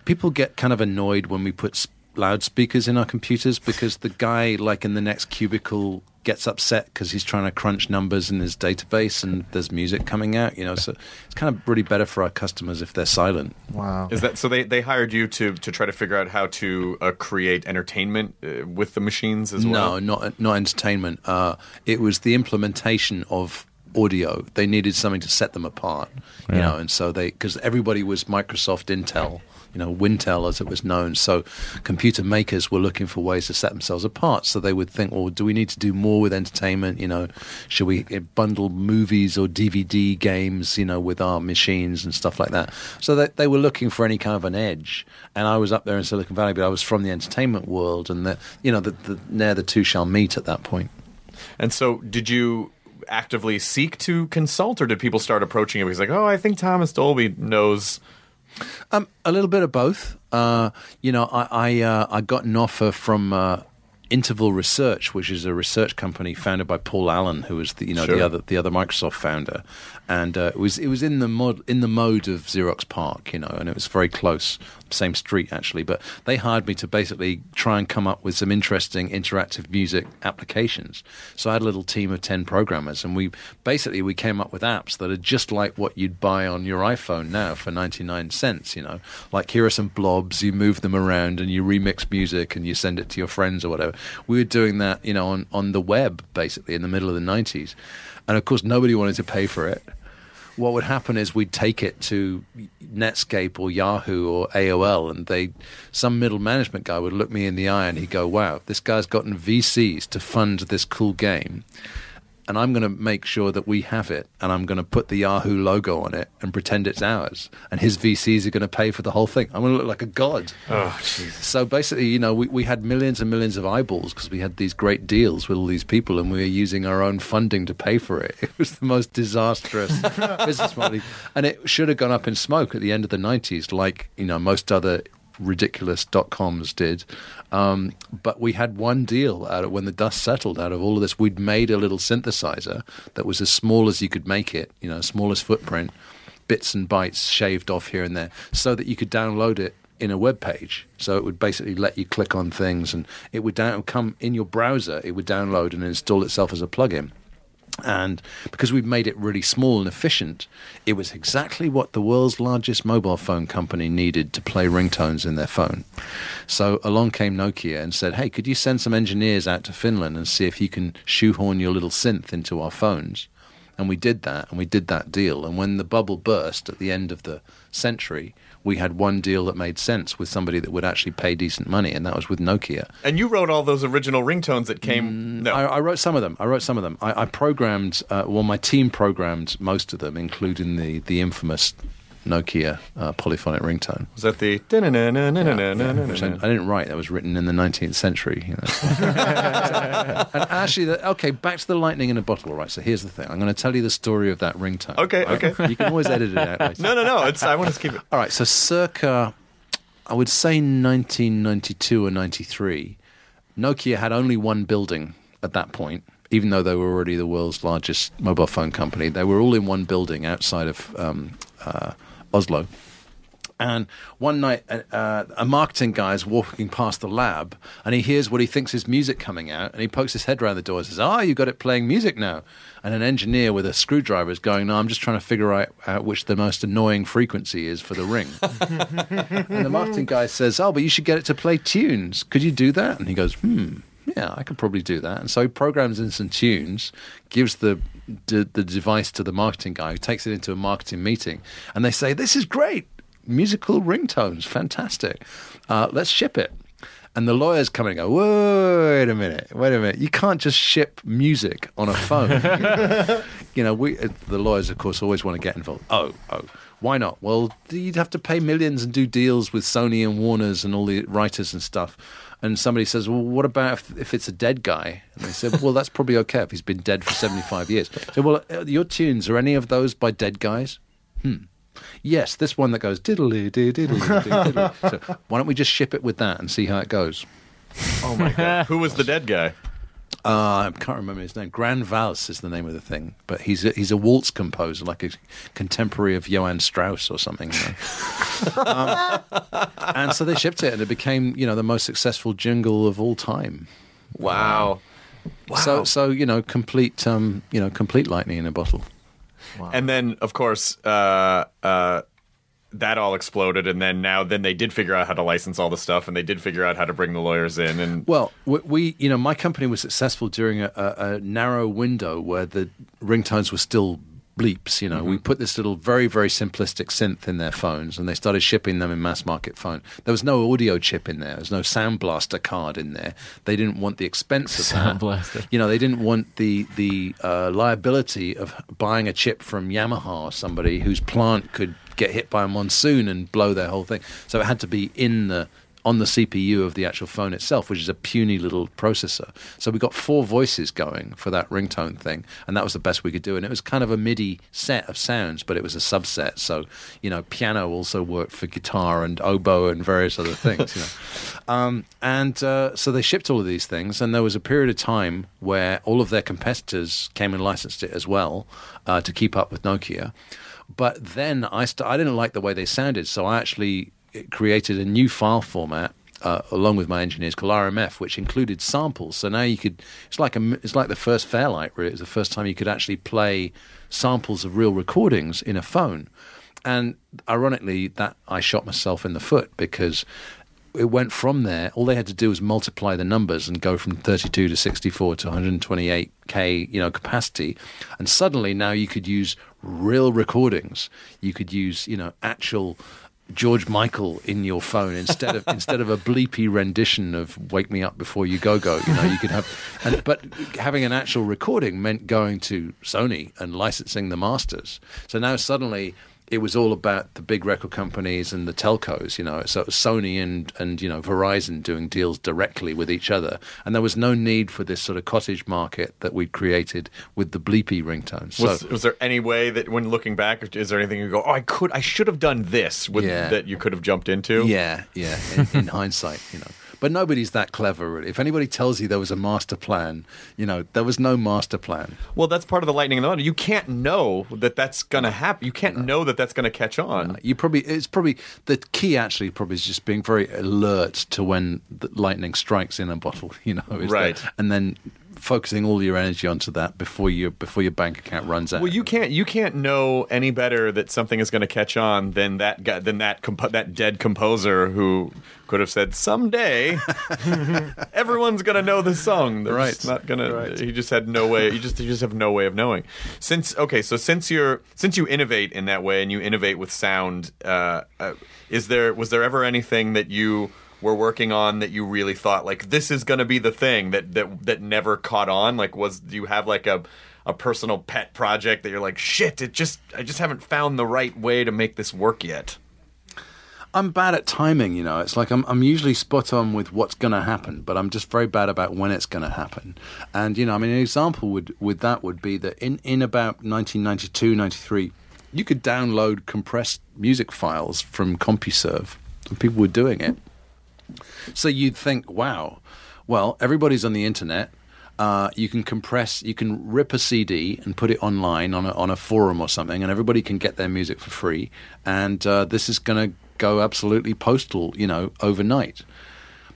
People get kind of annoyed when we put loudspeakers in our computers because the guy, like in the next cubicle, gets upset because he's trying to crunch numbers in his database and there's music coming out, you know. So it's kind of really better for our customers if they're silent. Wow. Is that so? They they hired you to to try to figure out how to uh, create entertainment uh, with the machines as well. No, not not entertainment. Uh, it was the implementation of audio. They needed something to set them apart, you Yeah. know, and so they because everybody was Microsoft Intel, you know, Wintel as it was known. So computer makers were looking for ways to set themselves apart. So they would think, well, do we need to do more with entertainment? You know, should we uh, bundle movies or DVD games, you know, with our machines and stuff like that? So they, they were looking for any kind of an edge. And I was up there in Silicon Valley, but I was from the entertainment world, and that you know, the, the, ne'er the two shall meet at that point. And so, did you actively seek to consult, or did people start approaching you because like, oh, I think Thomas Dolby knows? Um, a little bit of both. Uh, you know, I I, uh, I got an offer from uh, Interval Research, which is a research company founded by Paul Allen, who was the you know Sure. the other the other Microsoft founder, and uh, it was it was in the mod in the mode of Xerox PARC, you know, and it was very close, same street actually. But they hired me to basically try and come up with some interesting interactive music applications. So I had a little team of ten programmers, and we basically we came up with apps that are just like what you'd buy on your iPhone now for ninety nine cents. You know, like here are some blobs, you move them around, and you remix music, and you send it to your friends or whatever. we were doing that, you know, on on the web basically in the middle of the '90s, and of course nobody wanted to pay for it. What would happen is we'd take it to Netscape or Yahoo or AOL, and they, some middle management guy would look me in the eye and he'd go, "Wow, this guy's gotten VCs to fund this cool game." And I'm going to make sure that we have it, and I'm going to put the Yahoo logo on it and pretend it's ours. And his VCs are going to pay for the whole thing. I'm going to look like a god. Oh, Jesus. So basically, you know, we, we had millions and millions of eyeballs because we had these great deals with all these people, and we were using our own funding to pay for it. It was the most disastrous business model, and it should have gone up in smoke at the end of the '90s, like you know most other ridiculous dot coms did. Um, but we had one deal out of when the dust settled out of all of this. We'd made a little synthesizer that was as small as you could make it, you know, smallest footprint, bits and bytes shaved off here and there, so that you could download it in a web page. So it would basically let you click on things, and it would down, come in your browser. It would download and install itself as a plugin. And because we've made it really small and efficient, it was exactly what the world's largest mobile phone company needed to play ringtones in their phone. So along came Nokia and said, Hey, could you send some engineers out to Finland and see if you can shoehorn your little synth into our phones? And we did that, and we did that deal. And when the bubble burst at the end of the century, we had one deal that made sense with somebody that would actually pay decent money, and that was with Nokia. And you wrote all those original ringtones that came. no. I, I wrote some of them. I wrote some of them. I, I programmed, uh, well, my team programmed most of them, including the, the infamous Nokia uh, polyphonic ringtone. was that the. Which I, I didn't write. That was written in the 19th century. You know. and actually, the, okay, back to the lightning in a bottle. Right. So here's the thing. I'm going to tell you the story of that ringtone. Okay, right? okay. You can always edit it out. Later. No, no, no. It's, I want to keep it. All right. So circa, I would say 1992 or 93, Nokia had only one building at that point. Even though they were already the world's largest mobile phone company, they were all in one building outside of um, uh, Oslo. And one night, uh, a marketing guy is walking past the lab, and he hears what he thinks is music coming out, and he pokes his head around the door and says, "Ah, you got it playing music now." And an engineer with a screwdriver is going, "No, I'm just trying to figure out, out which the most annoying frequency is for the ring." and the marketing guy says, "Oh, but you should get it to play tunes. Could you do that?" And he goes, "Hmm." Yeah, I could probably do that. And so he programs in some tunes, gives the the, the device to the marketing guy, who takes it into a marketing meeting, and they say, "This is great, musical ringtones, fantastic. Uh, let's ship it." And the lawyers come in and go, wait a minute, wait a minute. You can't just ship music on a phone. you know, we uh, the lawyers, of course, always want to get involved. Oh, oh, why not? Well, you'd have to pay millions and do deals with Sony and Warner's and all the writers and stuff. And somebody says, well, what about if, if it's a dead guy? And they said, well, that's probably okay if he's been dead for 75 years. So, well, uh, your tunes, are any of those by dead guys? Hmm. Yes, this one that goes diddly diddly diddly. diddly. So why don't we just ship it with that and see how it goes? Oh, my God. Who was the dead guy? Uh, I can't remember his name. Grand Vals is the name of the thing, but he's a, he's a waltz composer, like a contemporary of Johann Strauss or something. You know? um, and so they shipped it, and it became you know the most successful jingle of all time. Wow. So so you know complete um, you know complete lightning in a bottle. And then, of course, uh, uh, that all exploded, and then now, then they did figure out how to license all the stuff, and they did figure out how to bring the lawyers in, and Well, we, we you know my company was successful during a, a, a narrow window where the ringtones were still bleeps. You know, we put this little very very simplistic synth in their phones, and they started shipping them in mass market phone. There was no audio chip in there. There was no Sound Blaster card in there. They didn't want the expense of Sound that. Blaster. You know, they didn't want the the uh, liability of buying a chip from Yamaha or somebody whose plant could get hit by a monsoon and blow their whole thing. So it had to be in the on the CPU of the actual phone itself, which is a puny little processor. So we got four voices going for that ringtone thing, and that was the best we could do. And it was kind of a MIDI set of sounds, but it was a subset. So you know, piano also worked for guitar and oboe and various other things. you know, um, and uh, so they shipped all of these things, and there was a period of time where all of their competitors came and licensed it as well uh, to keep up with Nokia. But then I st- I didn't like the way they sounded, so I actually created a new file format uh, along with my engineers called RMF, which included samples. So now you could it's like a it's like the first Fairlight. Really, it was the first time you could actually play samples of real recordings in a phone. And ironically, that I shot myself in the foot because it went from there. All they had to do was multiply the numbers and go from 32 to 64 to 128k, you know, capacity. And suddenly now you could use real recordings. You could use, you know, actual George Michael in your phone instead of instead of a bleepy rendition of "Wake Me Up Before You Go Go." You know, you could have, and, but having an actual recording meant going to Sony and licensing the masters. So now suddenly it was all about the big record companies and the telcos, you know. So it was Sony and and you know Verizon doing deals directly with each other, and there was no need for this sort of cottage market that we'd created with the bleepy ringtones. So Was, was there any way that, when looking back, is there anything you go, oh, I could, I should have done this with, Yeah. that you could have jumped into? yeah, yeah. In, in hindsight, you know. But nobody's that clever. Really. If anybody tells you there was a master plan, you know, there was no master plan. Well, that's part of the lightning in the bottle. You can't know that that's going to happen. You can't know that that's going to catch on. You probably it's probably the key actually probably is just being very alert to when the lightning strikes in a bottle, you know, Right. and then focusing all your energy onto that before you before your bank account runs out. Well, you can't you can't know any better that something is going to catch on than that guy than that compo- that dead composer who could have said someday everyone's going to know the song. They're Right. not going to. He just had no way. You just you just have no way of knowing. Since okay, so since you're since you innovate in that way and you innovate with sound, uh, uh, is there was there ever anything that you were working on that you really thought like this is going to be the thing that that that never caught on? Like, was do you have like a a personal pet project that you're like, shit, it just I just haven't found the right way to make this work yet. I'm bad at timing, you know. It's like I'm I'm usually spot on with what's going to happen, but I'm just very bad about when it's going to happen. And you know, I mean, an example would with that would be that in in about 1992, 93, you could download compressed music files from CompuServe, and people were doing it. So you'd think, wow, well, everybody's on the internet. Uh, you can compress, you can rip a CD and put it online on a, on a forum or something, and everybody can get their music for free. And uh, this is going to go absolutely postal, you know, overnight.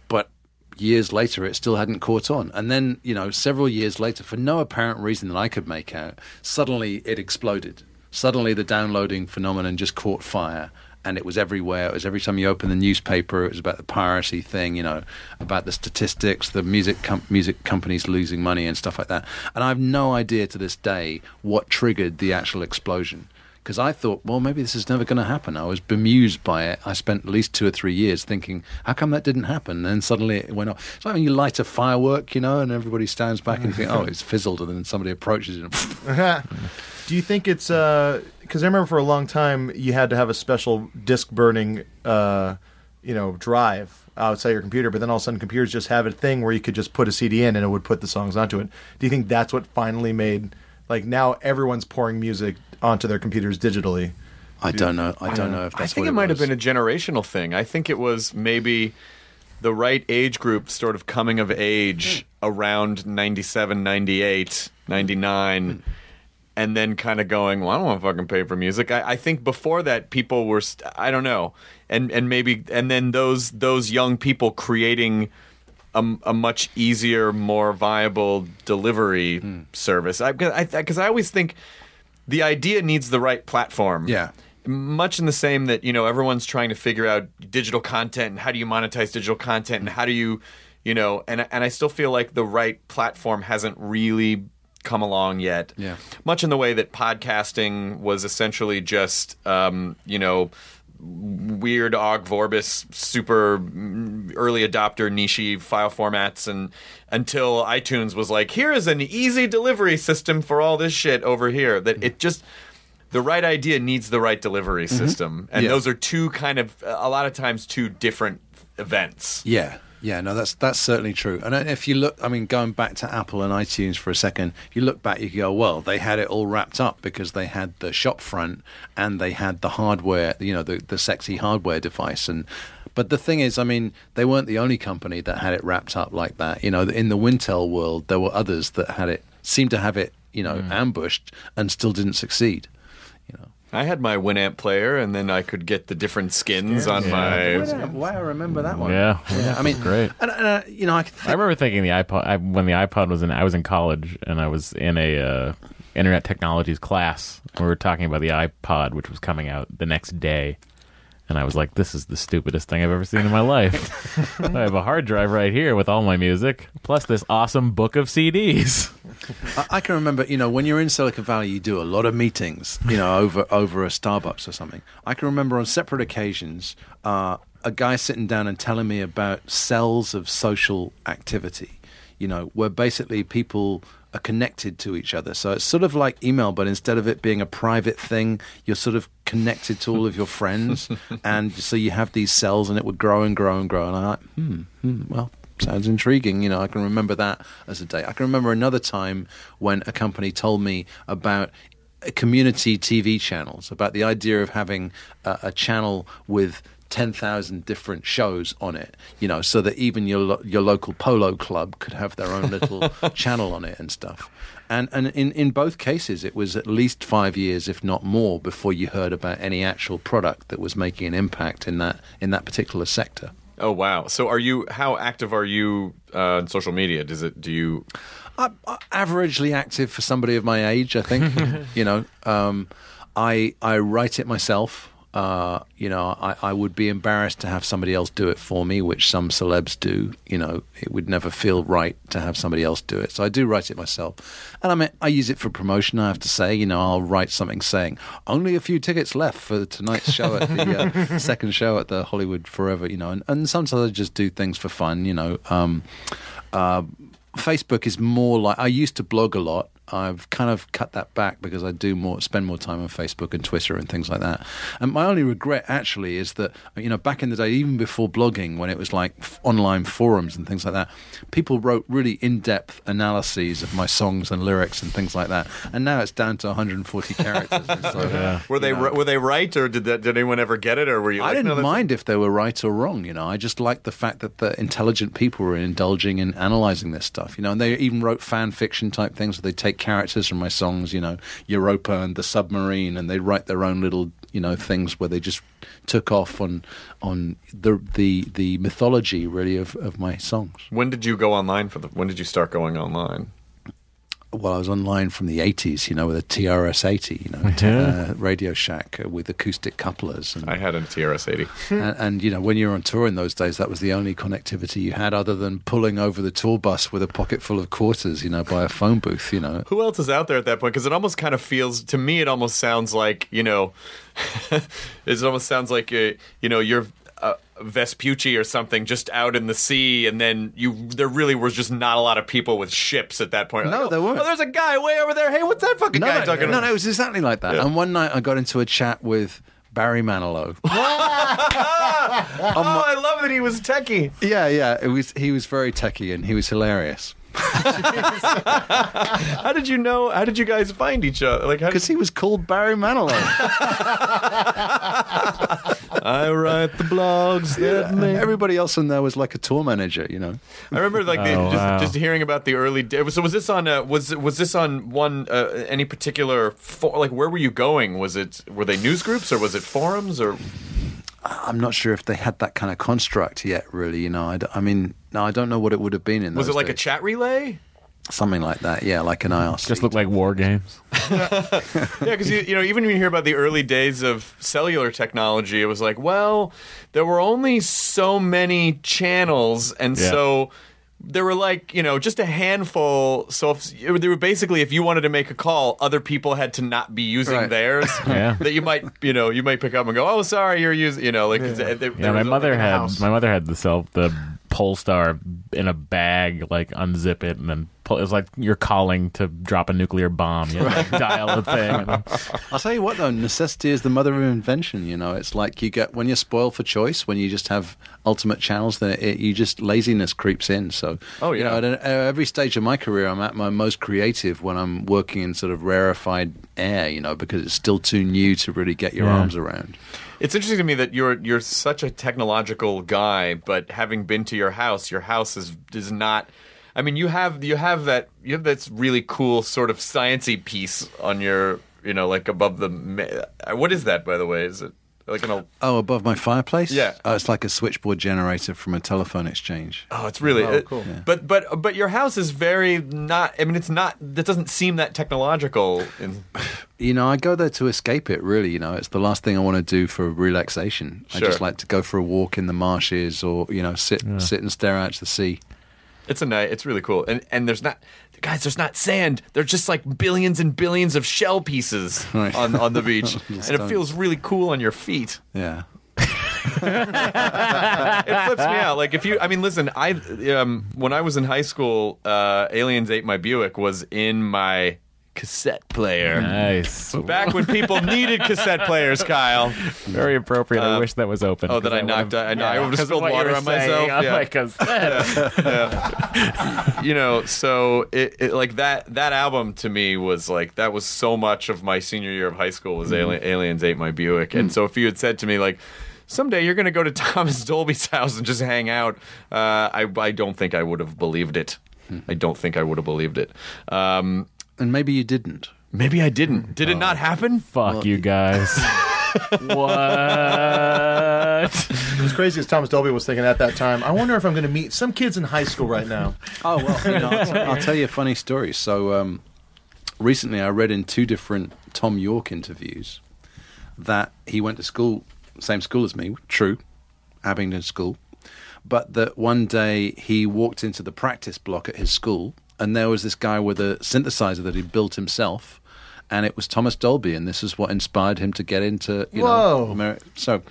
But years later, it still hadn't caught on. And then, you know, several years later, for no apparent reason that I could make out, suddenly it exploded. Suddenly the downloading phenomenon just caught fire. And it was everywhere. It was every time you open the newspaper. It was about the piracy thing, you know, about the statistics, the music com- music companies losing money and stuff like that. And I have no idea to this day what triggered the actual explosion because I thought, well, maybe this is never going to happen. I was bemused by it. I spent at least two or three years thinking, how come that didn't happen? And then suddenly it went off. It's like when you light a firework, you know, and everybody stands back and think, oh, it's fizzled, and then somebody approaches it. And Do you think it's uh, because I remember for a long time you had to have a special disk burning, uh, you know, drive outside your computer, but then all of a sudden computers just have a thing where you could just put a CD in and it would put the songs onto it. Do you think that's what finally made like now everyone's pouring music onto their computers digitally? I don't know. I don't know if that's I think what it might have been a generational thing. I think it was maybe the right age group sort of coming of age around 97, 98, 99 and then kind of going, well, I don't want to fucking pay for music. I, I think before that, people were, st- I don't know, and and maybe, and then those those young people creating a, a much easier, more viable delivery Hmm. service. I because I, because I always think the idea needs the right platform. Yeah. Much in the same that you know everyone's trying to figure out digital content and how do you monetize digital content and how do you, you know, and and I still feel like the right platform hasn't really come along yet. Yeah. Much in the way that podcasting was essentially just, um, you know, weird Ogg Vorbis super early adopter niche file formats and until iTunes was like, here is an easy delivery system for all this shit over here. That it just the right idea needs the right delivery system. And Yeah. those are two kind of a lot of times two different events. Yeah, yeah, no, that's that's certainly true. And uh, if you look, I mean, going back to Apple and iTunes for a second, if you look back, you go, well, they had it all wrapped up because they had the shop front and they had the hardware, you know, the the sexy hardware device. And but the thing is, I mean, they weren't the only company that had it wrapped up like that. You know, in the Wintel world, there were others that had it, seemed to have it, you know, mm. ambushed and still didn't succeed. You know. I had my Winamp player, and then I could get the different skins on my. Why I remember that one? Yeah, I mean, great. And, and, uh, you know, I, can I remember thinking the iPod I, when the iPod was in. I was in college and I was in a uh, internet technologies class. And we were talking about the iPod, which was coming out the next day, And I was like, this is the stupidest thing I've ever seen in my life. I have a hard drive right here with all my music, plus this awesome book of CDs. I, I can remember, you know, when you're in Silicon Valley, you do a lot of meetings, you know, over over a Starbucks or something. I can remember on separate occasions uh, a guy sitting down and telling me about cells of social activity, you know, where basically people are connected to each other. So it's sort of like email, but instead of it being a private thing, you're sort of connected to all of your friends, and so you have these cells, and it would grow and grow and grow. And I'm like, hmm, hmm well, sounds intriguing. You know, I can remember that as a day. I can remember another time when a company told me about community TV channels, about the idea of having a, a channel with 10,000 different shows on it, you know, so that even your lo- your local polo club could have their own little channel on it and stuff. And and in, in both cases, it was at least five years, if not more, before you heard about any actual product that was making an impact in that in that particular sector. Oh wow! So are you? How active are you uh, on social media? Does it? Do you? I'm averagely active for somebody of my age, I think. you know, um, I I write it myself. Uh, you know, I, I would be embarrassed to have somebody else do it for me, which some celebs do. You know, it would never feel right to have somebody else do it. So I do write it myself. And I mean, I use it for promotion, I have to say. You know, I'll write something saying, only a few tickets left for tonight's show at the uh, second show at the Hollywood Forever, you know. And, and sometimes I just do things for fun, you know. Um, uh, Facebook is more like I used to blog a lot. I've kind of cut that back because I do more spend more time on Facebook and Twitter and things like that. And my only regret actually is that you know back in the day, even before blogging, when it was like f- online forums and things like that, people wrote really in-depth analyses of my songs and lyrics and things like that. And now it's down to 140 characters. And so, Were they know. were they right, or did that? Did anyone ever get it, or were you? I like, didn't no, mind if they were right or wrong. You know, I just liked the fact that the intelligent people were indulging in analyzing this stuff. You know, and they even wrote fan fiction type things. Where they take characters from my songs, you know, Europa and the submarine, and they write their own little, you know, things where they just took off on on the the the mythology really of of my songs. When did you go online for the? When did you start going online? Well, I was online from the 80s, you know, with a TRS-80, you know, uh, Radio Shack with acoustic couplers. And, I had a TRS-80. and, and you know when you were on tour in those days that was the only connectivity you had other than pulling over the tour bus with a pocket full of quarters you know by a phone booth you know Who else is out there at that point? Because it almost kind of feels to me. It almost sounds like you know, it almost sounds like uh, you know you're. Vespucci or something just out in the sea, and then you there really was just not a lot of people with ships at that point. No, Like, there oh, weren't. Oh, there's a guy way over there. Hey, what's that fucking no, guy no, talking no, about? no, it was exactly like that. Yeah. And one night I got into a chat with Barry Manilow. oh, I love that he was techie. yeah, yeah, it was. He was very techie and he was hilarious How did you know? How did you guys find each other? Like, because he was called Barry Manilow. I write the blogs that make. Everybody else in there was like a tour manager, you know. I remember like the, Oh, just, wow. just hearing about the early days. So was this on? Uh, was was this on one uh, any particular for, like where were you going? Was it were they news groups or was it forums or? I'm not sure if they had that kind of construct yet. Really, you know. I, d- I mean, no, I don't know what it would have been in. Was it those like a chat relay? something like that? Yeah, like an IRC. Just looked like war games. Yeah, because you, you know, even when you hear about the early days of cellular technology, it was like, well, there were only so many channels, and Yeah. so there were like, you know, just a handful. So if, they were basically, if you wanted to make a call, other people had to not be using Right. theirs. Yeah. that you might, you know, you might pick up and go, oh, sorry, you're using, you know, like. there- there Yeah, my mother had house. my mother had the self the Polestar in a bag, like unzip it and then pull. It was like you're calling to drop a nuclear bomb. You like, dial the thing. And I'll tell you what, though, necessity is the mother of invention. You know, it's like you get when you're spoiled for choice, when you just have ultimate channels, then it, you just laziness creeps in. So, Oh, you yeah. know, at an- at every stage of my career, I'm at my most creative when I'm working in sort of rarefied air. You know, because it's still too new to really get your Yeah. arms around. It's interesting to me that you're you're such a technological guy, but having been to your house, your house is is not. I mean, you have you have that you have that really cool sort of sciency piece on your you know like above the. ma- uh, What is that by the way? Is it Like in a Oh, above my fireplace? Yeah. Oh, it's like a switchboard generator from a telephone exchange. Oh, it's really Oh, cool. it- But but but your house is very not. I mean, it's not. That doesn't seem that technological. In, You know, I go there to escape it, really. You know, it's the last thing I want to do for relaxation. I just like to go for a walk in the marshes or, you know, sit sit and stare out to the sea. It's a night. It's really cool. And and there's not. Guys, there's not sand. There's just like billions and billions of shell pieces Right. on, on the beach, and it feels really cool on your feet. Yeah. it flips me out. Like if you, I mean, listen, I um, when I was in high school, uh, Aliens Ate My Buick was in my cassette player. Nice. Back when people needed cassette players, Kyle. Very appropriate. I wish that was open. oh, that I knocked- I- I would've because of spilled you water on myself, on yeah. my cassette. you know, so it, it like that that album to me was like that was so much of my senior year of high school was Ali- Aliens Ate My Buick, and so if you had said to me like. Someday you're going to go to Thomas Dolby's house and just hang out. Uh, I, I don't think I would have believed it. I don't think I would have believed it. Um, And maybe you didn't. maybe I didn't. Did it not happen? Fuck you guys. what? It was crazy as Thomas Dolby was thinking at that time. I wonder if I'm going to meet some kids in high school right now. Oh well, you know, I'll, t- I'll tell you a funny story. So um, recently, I read in two different Thom Yorke interviews that he went to school, same school as me, true, Abingdon School, but that one day he walked into the practice block at his school, and there was this guy with a synthesizer that he built himself. And it was Thomas Dolby, and this is what inspired him to get into, you Whoa. know, Ameri- so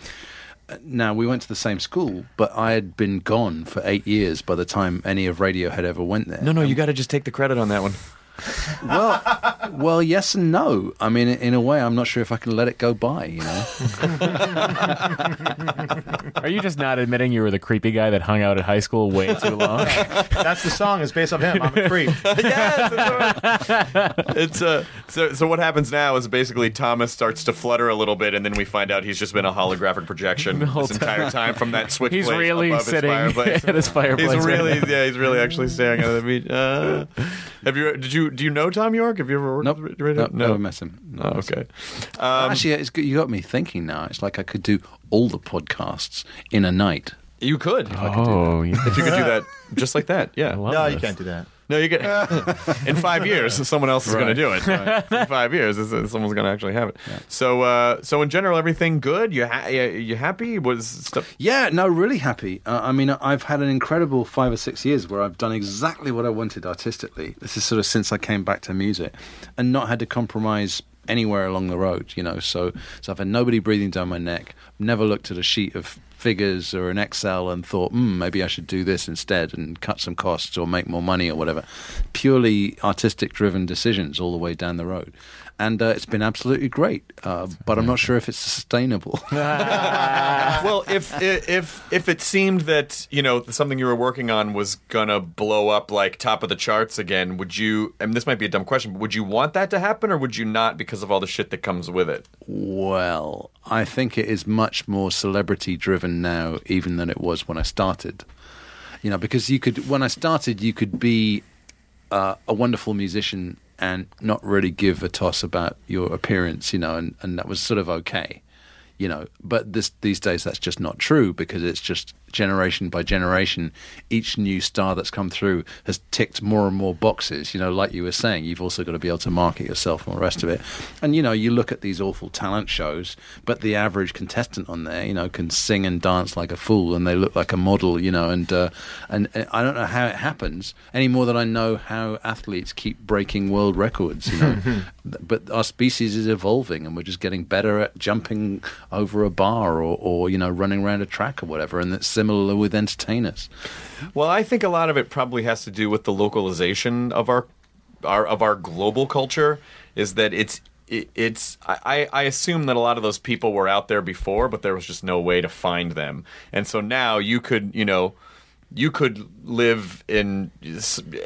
uh, now we went to the same school, but I had been gone for eight years by the time any of Radiohead had ever went there. No, no, you got to just take the credit on that one. Well, well, yes and no. I mean, in a way, I'm not sure if I can let it go by. You know, Are you just not admitting you were the creepy guy that hung out at high school way too long? That's the song. It's based on him. I'm a creep. it's uh, so so what happens now is basically Thomas starts to flutter a little bit, and then we find out he's just been a holographic projection whole this entire time from that switch. He's really above his sitting fireplace. at his fireplace He's right really now. yeah, he's really actually staring at the beach. Uh, have you did you do you know Thom Yorke? Have you ever worked nope, with Radio? nope, never met him. Oh, okay. Um, Actually, it's good. You got me thinking now. It's like I could do all the podcasts in a night. You could oh, yeah. if you could do that just like that. Yeah. I love No, you can't do that. No, you get in five years. Someone else is going to do it. In five years, it's- someone's going to actually have it. So, uh, so in general, everything good. You ha- you happy? Was stuff? Yeah, no, really happy. Uh, I mean, I've had an incredible five or six years where I've done exactly what I wanted artistically. This is sort of since I came back to music, and not had to compromise anywhere along the road. You know, so so I've had nobody breathing down my neck. Never looked at a sheet of figures or an Excel and thought, hmm, maybe I should do this instead and cut some costs or make more money or whatever. Purely artistic driven decisions all the way down the road. And uh, it's been absolutely great, uh, but I'm not sure if it's sustainable. well, if if if it seemed that you know something you were working on was gonna blow up like top of the charts again, would you? Mean, this might be a dumb question, but would you want that to happen, or would you not because of all the shit that comes with it? Well, I think it is much more celebrity driven now, even than it was when I started. You know, because you could, when I started, you could be uh, a wonderful musician and not really give a toss about your appearance, you know, and, and that was sort of okay, you know. But this these days, that's just not true because it's just generation by generation, each new star that's come through has ticked more and more boxes. You know, like you were saying, you've also got to be able to market yourself and the rest of it. And you know, you look at these awful talent shows, but the average contestant on there, you know, can sing and dance like a fool, and they look like a model, you know. And uh, and uh, I don't know how it happens any more than I know how athletes keep breaking world records. You know, but our species is evolving, and we're just getting better at jumping over a bar or, or you know, running around a track or whatever. And that's similar with entertainers. Well, I think a lot of it probably has to do with the localization of our, our of our global culture. Is that it's it's I, I assume that a lot of those people were out there before, but there was just no way to find them, and so now you could you know you could live in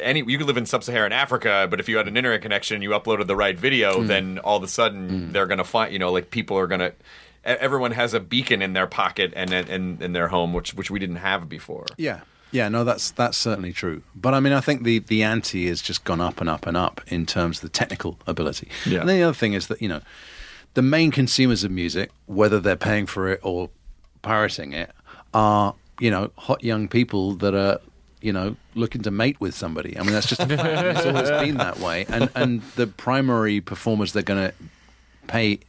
any you could live in sub-Saharan Africa, but if you had an internet connection, you uploaded the right video, hmm. then all of a sudden hmm. they're gonna find you know like people are gonna. Everyone has a beacon in their pocket and in, in their home, which which we didn't have before. Yeah. Yeah, no, that's that's certainly true. But I mean, I think the the ante has just gone up and up and up in terms of the technical ability. Yeah. And then the other thing is that you know, the main consumers of music, whether they're paying for it or pirating it, are you know hot young people that are you know looking to mate with somebody. I mean, that's just a fact. it's always been that way, and and the primary performers they're going to pay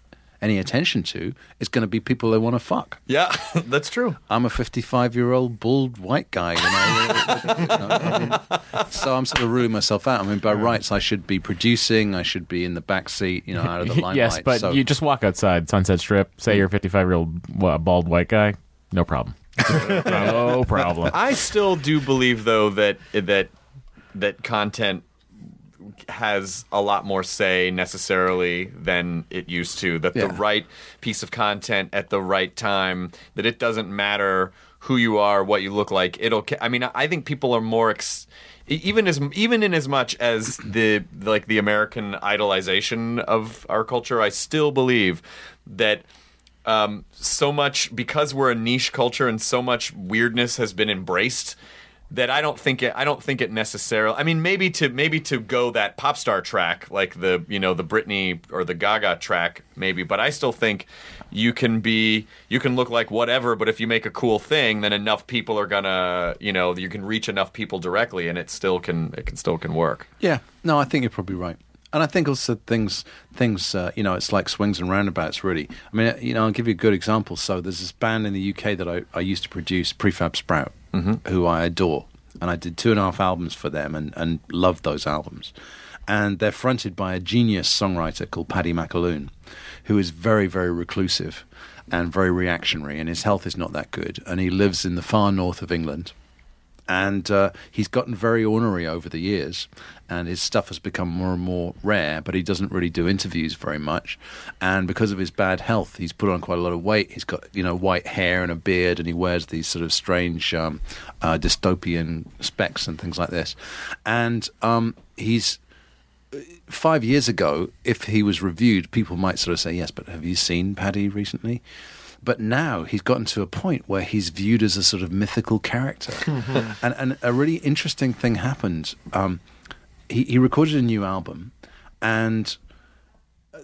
any attention to is going to be people they want to fuck. Yeah, that's true. I'm a 55 year old bald white guy. You know, you know, I mean, so I'm sort of ruling myself out. I mean, by rights, I should be producing. I should be in the back seat, you know, out of the limelight. yes, but so, you just walk outside Sunset Strip. Say mm. you're a 55 year old bald white guy. No problem. no problem. I still do believe though that that that content has a lot more say necessarily than it used to. That the right piece of content at the right time. That it doesn't matter who you are, what you look like. It'll. I mean, I think people are more. Ex- even as even in as much as the like the American idolization of our culture, I still believe that um, so much because we're a niche culture and so much weirdness has been embraced that I don't think it I don't think it necessarily I mean maybe to maybe to go that pop star track like the you know the Britney or the Gaga track maybe but I still think you can be you can look like whatever but if you make a cool thing then enough people are gonna you know you can reach enough people directly and it still can it can still can work Yeah, no, I think you're probably right. And I think also things, things, uh, you know, it's like swings and roundabouts, really. I mean, you know, I'll give you a good example. So there's this band in the UK that I, I used to produce, Prefab Sprout, Mm-hmm. who I adore. And I did two and a half albums for them and, and loved those albums. And they're fronted by a genius songwriter called Paddy McAloon, who is very, very reclusive and very reactionary, and his health is not that good. And he lives in the far north of England and uh, he's gotten very ornery over the years, and his stuff has become more and more rare. But he doesn't really do interviews very much, and because of his bad health, he's put on quite a lot of weight. He's got you know white hair and a beard, and he wears these sort of strange um, uh, dystopian specs and things like this, and um, he's five years ago, if he was reviewed, people might sort of say, yes, but have you seen Paddy recently? But now he's gotten to a point where he's viewed as a sort of mythical character. and, and a really interesting thing happened. Um, he, he recorded a new album, and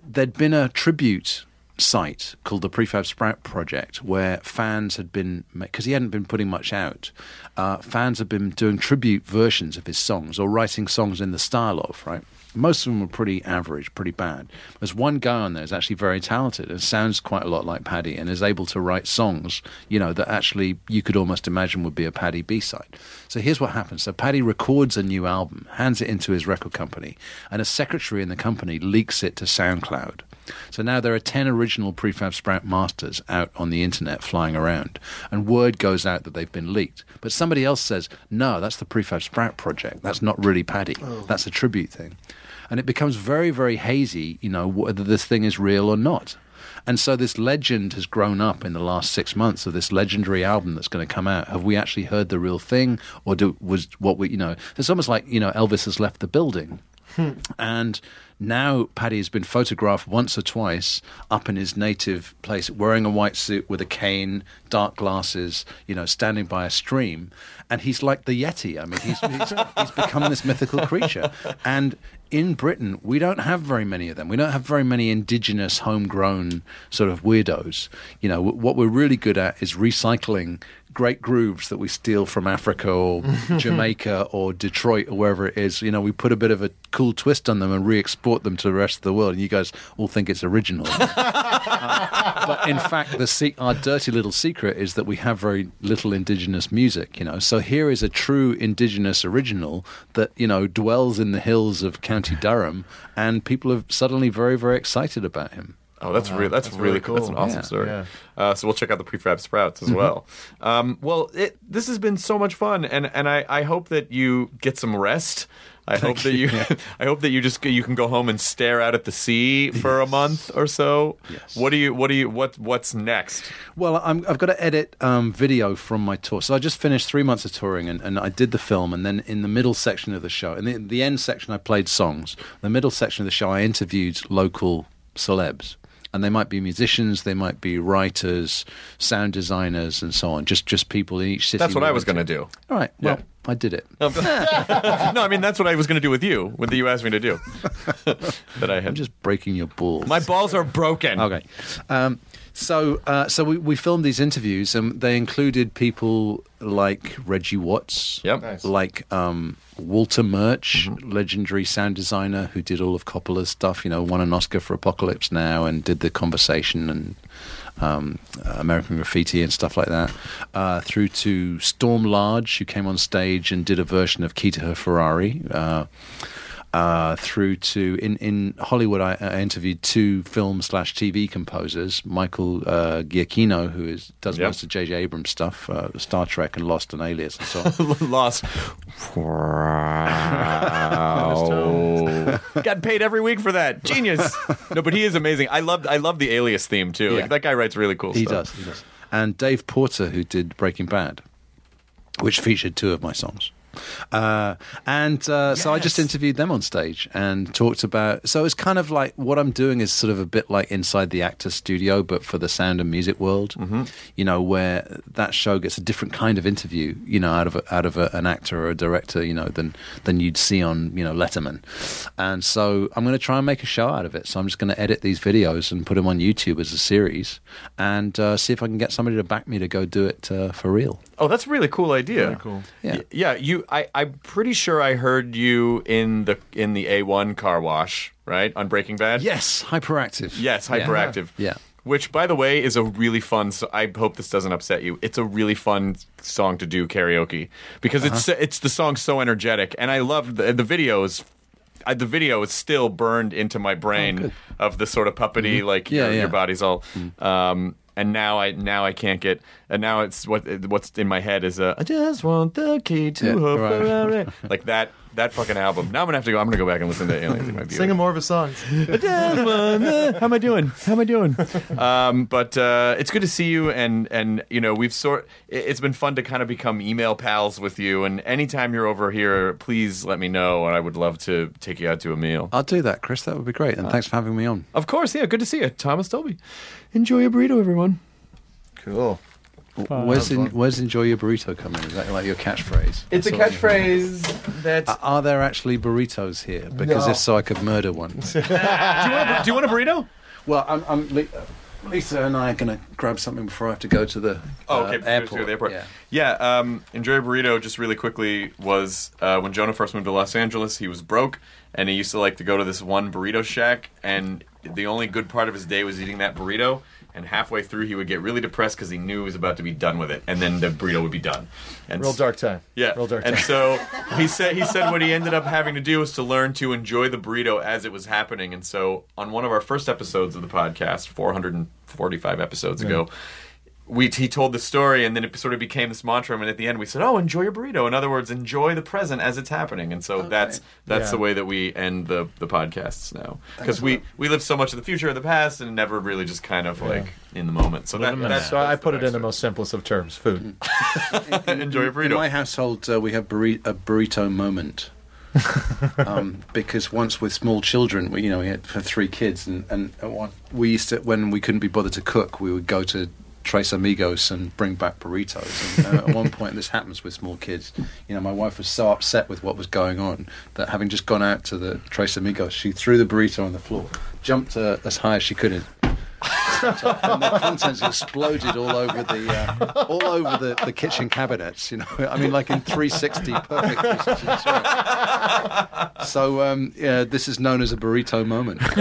there'd been a tribute site called the Prefab Sprout Project where fans had been, because he hadn't been putting much out, uh, fans had been doing tribute versions of his songs or writing songs in the style of, right? Most of them were pretty average, pretty bad. There's one guy on there who's actually very talented and sounds quite a lot like Paddy and is able to write songs, you know, that actually you could almost imagine would be a Paddy B side. So here's what happens. So Paddy records a new album, hands it into his record company, and a secretary in the company leaks it to SoundCloud. So now there are 10 original Prefab Sprout masters out on the internet flying around, and word goes out that they've been leaked. But somebody else says, no, that's the Prefab Sprout project. That's not really Paddy. Oh. That's a tribute thing. And it becomes very, very hazy, you know, whether this thing is real or not. And so this legend has grown up in the last six months of this legendary album that's going to come out. Have we actually heard the real thing, or do, was what we, you know? It's almost like you know Elvis has left the building, hmm. and now Paddy has been photographed once or twice up in his native place, wearing a white suit with a cane, dark glasses, you know, standing by a stream, and he's like the Yeti. I mean, he's he's, he's become this mythical creature, and in Britain, we don't have very many of them. We don't have very many indigenous, homegrown sort of weirdos. You know, what we're really good at is recycling great grooves that we steal from Africa or Jamaica or Detroit or wherever it is. You know, we put a bit of a cool twist on them and re-export them to the rest of the world. And you guys all think it's original. Uh, but in fact, the se- our dirty little secret is that we have very little indigenous music. You know, so here is a true indigenous original that you know dwells in the hills of County Durham, and people are suddenly very, very excited about him. Oh, that's Wow, really that's, that's really really cool. That's an awesome Yeah. story. Yeah. Uh, so we'll check out the prefab sprouts as well. Um, well, it, this has been so much fun, and and I, I hope that you get some rest. I hope that you, I hope that you just you can go home and stare out at the sea for a month or so. Yes. What do you what do you what what's next? Well, I'm, I've got to edit um, video from my tour. So I just finished three months of touring, and, and I did the film. And then in the middle section of the show, in the, the end section, I played songs. The middle section of the show, I interviewed local celebs. And they might be musicians, they might be writers, sound designers, and so on. Just just people in each city. That's what I was going to do. All right. Well, Yeah. I did it. no, I mean that's what I was going to do with you. What you asked me to do. that I had. I'm just breaking your balls. My balls are broken. Okay. Um, so, uh, so we, we filmed these interviews, and they included people like Reggie Watts, Yep. Nice. like um, Walter Murch, legendary sound designer who did all of Coppola's stuff. You know, won an Oscar for Apocalypse Now, and did the Conversation and um, American Graffiti and stuff like that. Uh, through to Storm Large, who came on stage and did a version of Key to Her Ferrari. Uh, uh, through to in in Hollywood, I, I interviewed two film slash TV composers, Michael uh, Giacchino, who is does Yep. most of J.J. Abrams stuff, uh, Star Trek and Lost and Alias and so on. Lost. Wow. Got paid every week for that. Genius. No, but he is amazing. I loved I love the Alias theme too. Yeah. Like that guy writes really cool he stuff. does, he does. And Dave Porter, who did Breaking Bad, which featured two of my songs. Uh, and uh, so I just interviewed them on stage and talked about. So it's kind of like what I'm doing is sort of a bit like inside the actor studio, but for the sound and music world. Mm-hmm. You know, where that show gets a different kind of interview. You know, out of a, out of a, an actor or a director. You know, than than you'd see on you know Letterman. And so I'm going to try and make a show out of it. So I'm just going to edit these videos and put them on YouTube as a series, and uh, see if I can get somebody to back me to go do it uh, for real. Oh, that's a really cool idea. Very cool. Yeah. Y- yeah. You, I, I'm pretty sure I heard you in the in the A1 car wash, right, on Breaking Bad. Yes, hyperactive. Yes, hyperactive. Yeah. Which, by the way, is a really fun. So I hope this doesn't upset you. It's a really fun song to do karaoke because it's Uh-huh. it's the song so energetic, and I love the the videos. I, the video is still burned into my brain of the sort of puppety like Mm-hmm. Yeah, your, yeah. your body's all. Um, and now I now I can't get and now it's what what's in my head is uh, I just want the key to Yeah, her right. Ferrari like that that fucking album. Now I'm gonna have to go. I'm gonna go back and listen to Aliens Ate My Buick. Singing more of his songs. How am I doing? How am I doing? Um, but uh, it's good to see you, and and you know we've sort. it- It's been fun to kind of become email pals with you, and anytime you're over here, please let me know, and I would love to take you out to a meal. I'll do that, Chris. That would be great. And thanks for having me on. Of course, yeah. Good to see you, Thomas Dolby. Enjoy your burrito, everyone. Cool. Where's in, where's enjoy your burrito coming? Is that like your catchphrase? It's a That's all. catchphrase that. Uh, Are there actually burritos here? Because No. if so, I could murder one. do, you want a, do you want a burrito? well, I'm, I'm uh, Lisa and I are going to grab something before I have to go to the Oh, uh, okay. before airport. the airport. Yeah. Yeah. um, Enjoy a Burrito, just really quickly, was uh, when Jonah first moved to Los Angeles, he was broke, and he used to like to go to this one burrito shack, and the only good part of his day was eating that burrito. And halfway through, he would get really depressed because he knew he was about to be done with it, and then the burrito would be done. And Real dark time. yeah, Real dark time. and so he said he said what he ended up having to do was to learn to enjoy the burrito as it was happening. And so on one of our first episodes of the podcast, 445 episodes ago, we he told the story, and then it sort of became this mantra. And at the end, we said, "Oh, enjoy your burrito." In other words, enjoy the present as it's happening. And so that's that's Yeah. the way that we end the the podcasts now because we we live so much in the future and the past, and never really just kind of like in the moment. So that, in the that's So I put it in the most simplest of terms: food. enjoy your burrito. In my household, uh, we have burri- a burrito moment. um, because once with small children, we, you know, we had three kids, and, and one, we used to, when we couldn't be bothered to cook, we would go to Tres Amigos and bring back burritos. And uh, at one point, this happens with small kids. You know, my wife was so upset with what was going on that having just gone out to the Tres Amigos, she threw the burrito on the floor, jumped uh, as high as she could, and and the contents exploded all over the uh, all over the, the kitchen cabinets. You know, I mean, like in 360, perfect. 360. So, um, yeah, this is known as a burrito moment.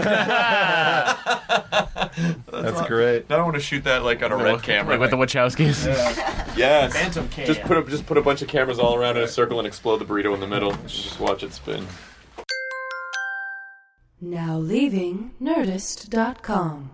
That's great. I don't want to shoot that like on a red camera. Like with the Wachowskis. Yes. Phantom cam. Just put a, just put a bunch of cameras all around in a circle and explode the burrito in the middle. Just watch it spin. Now leaving Nerdist.com.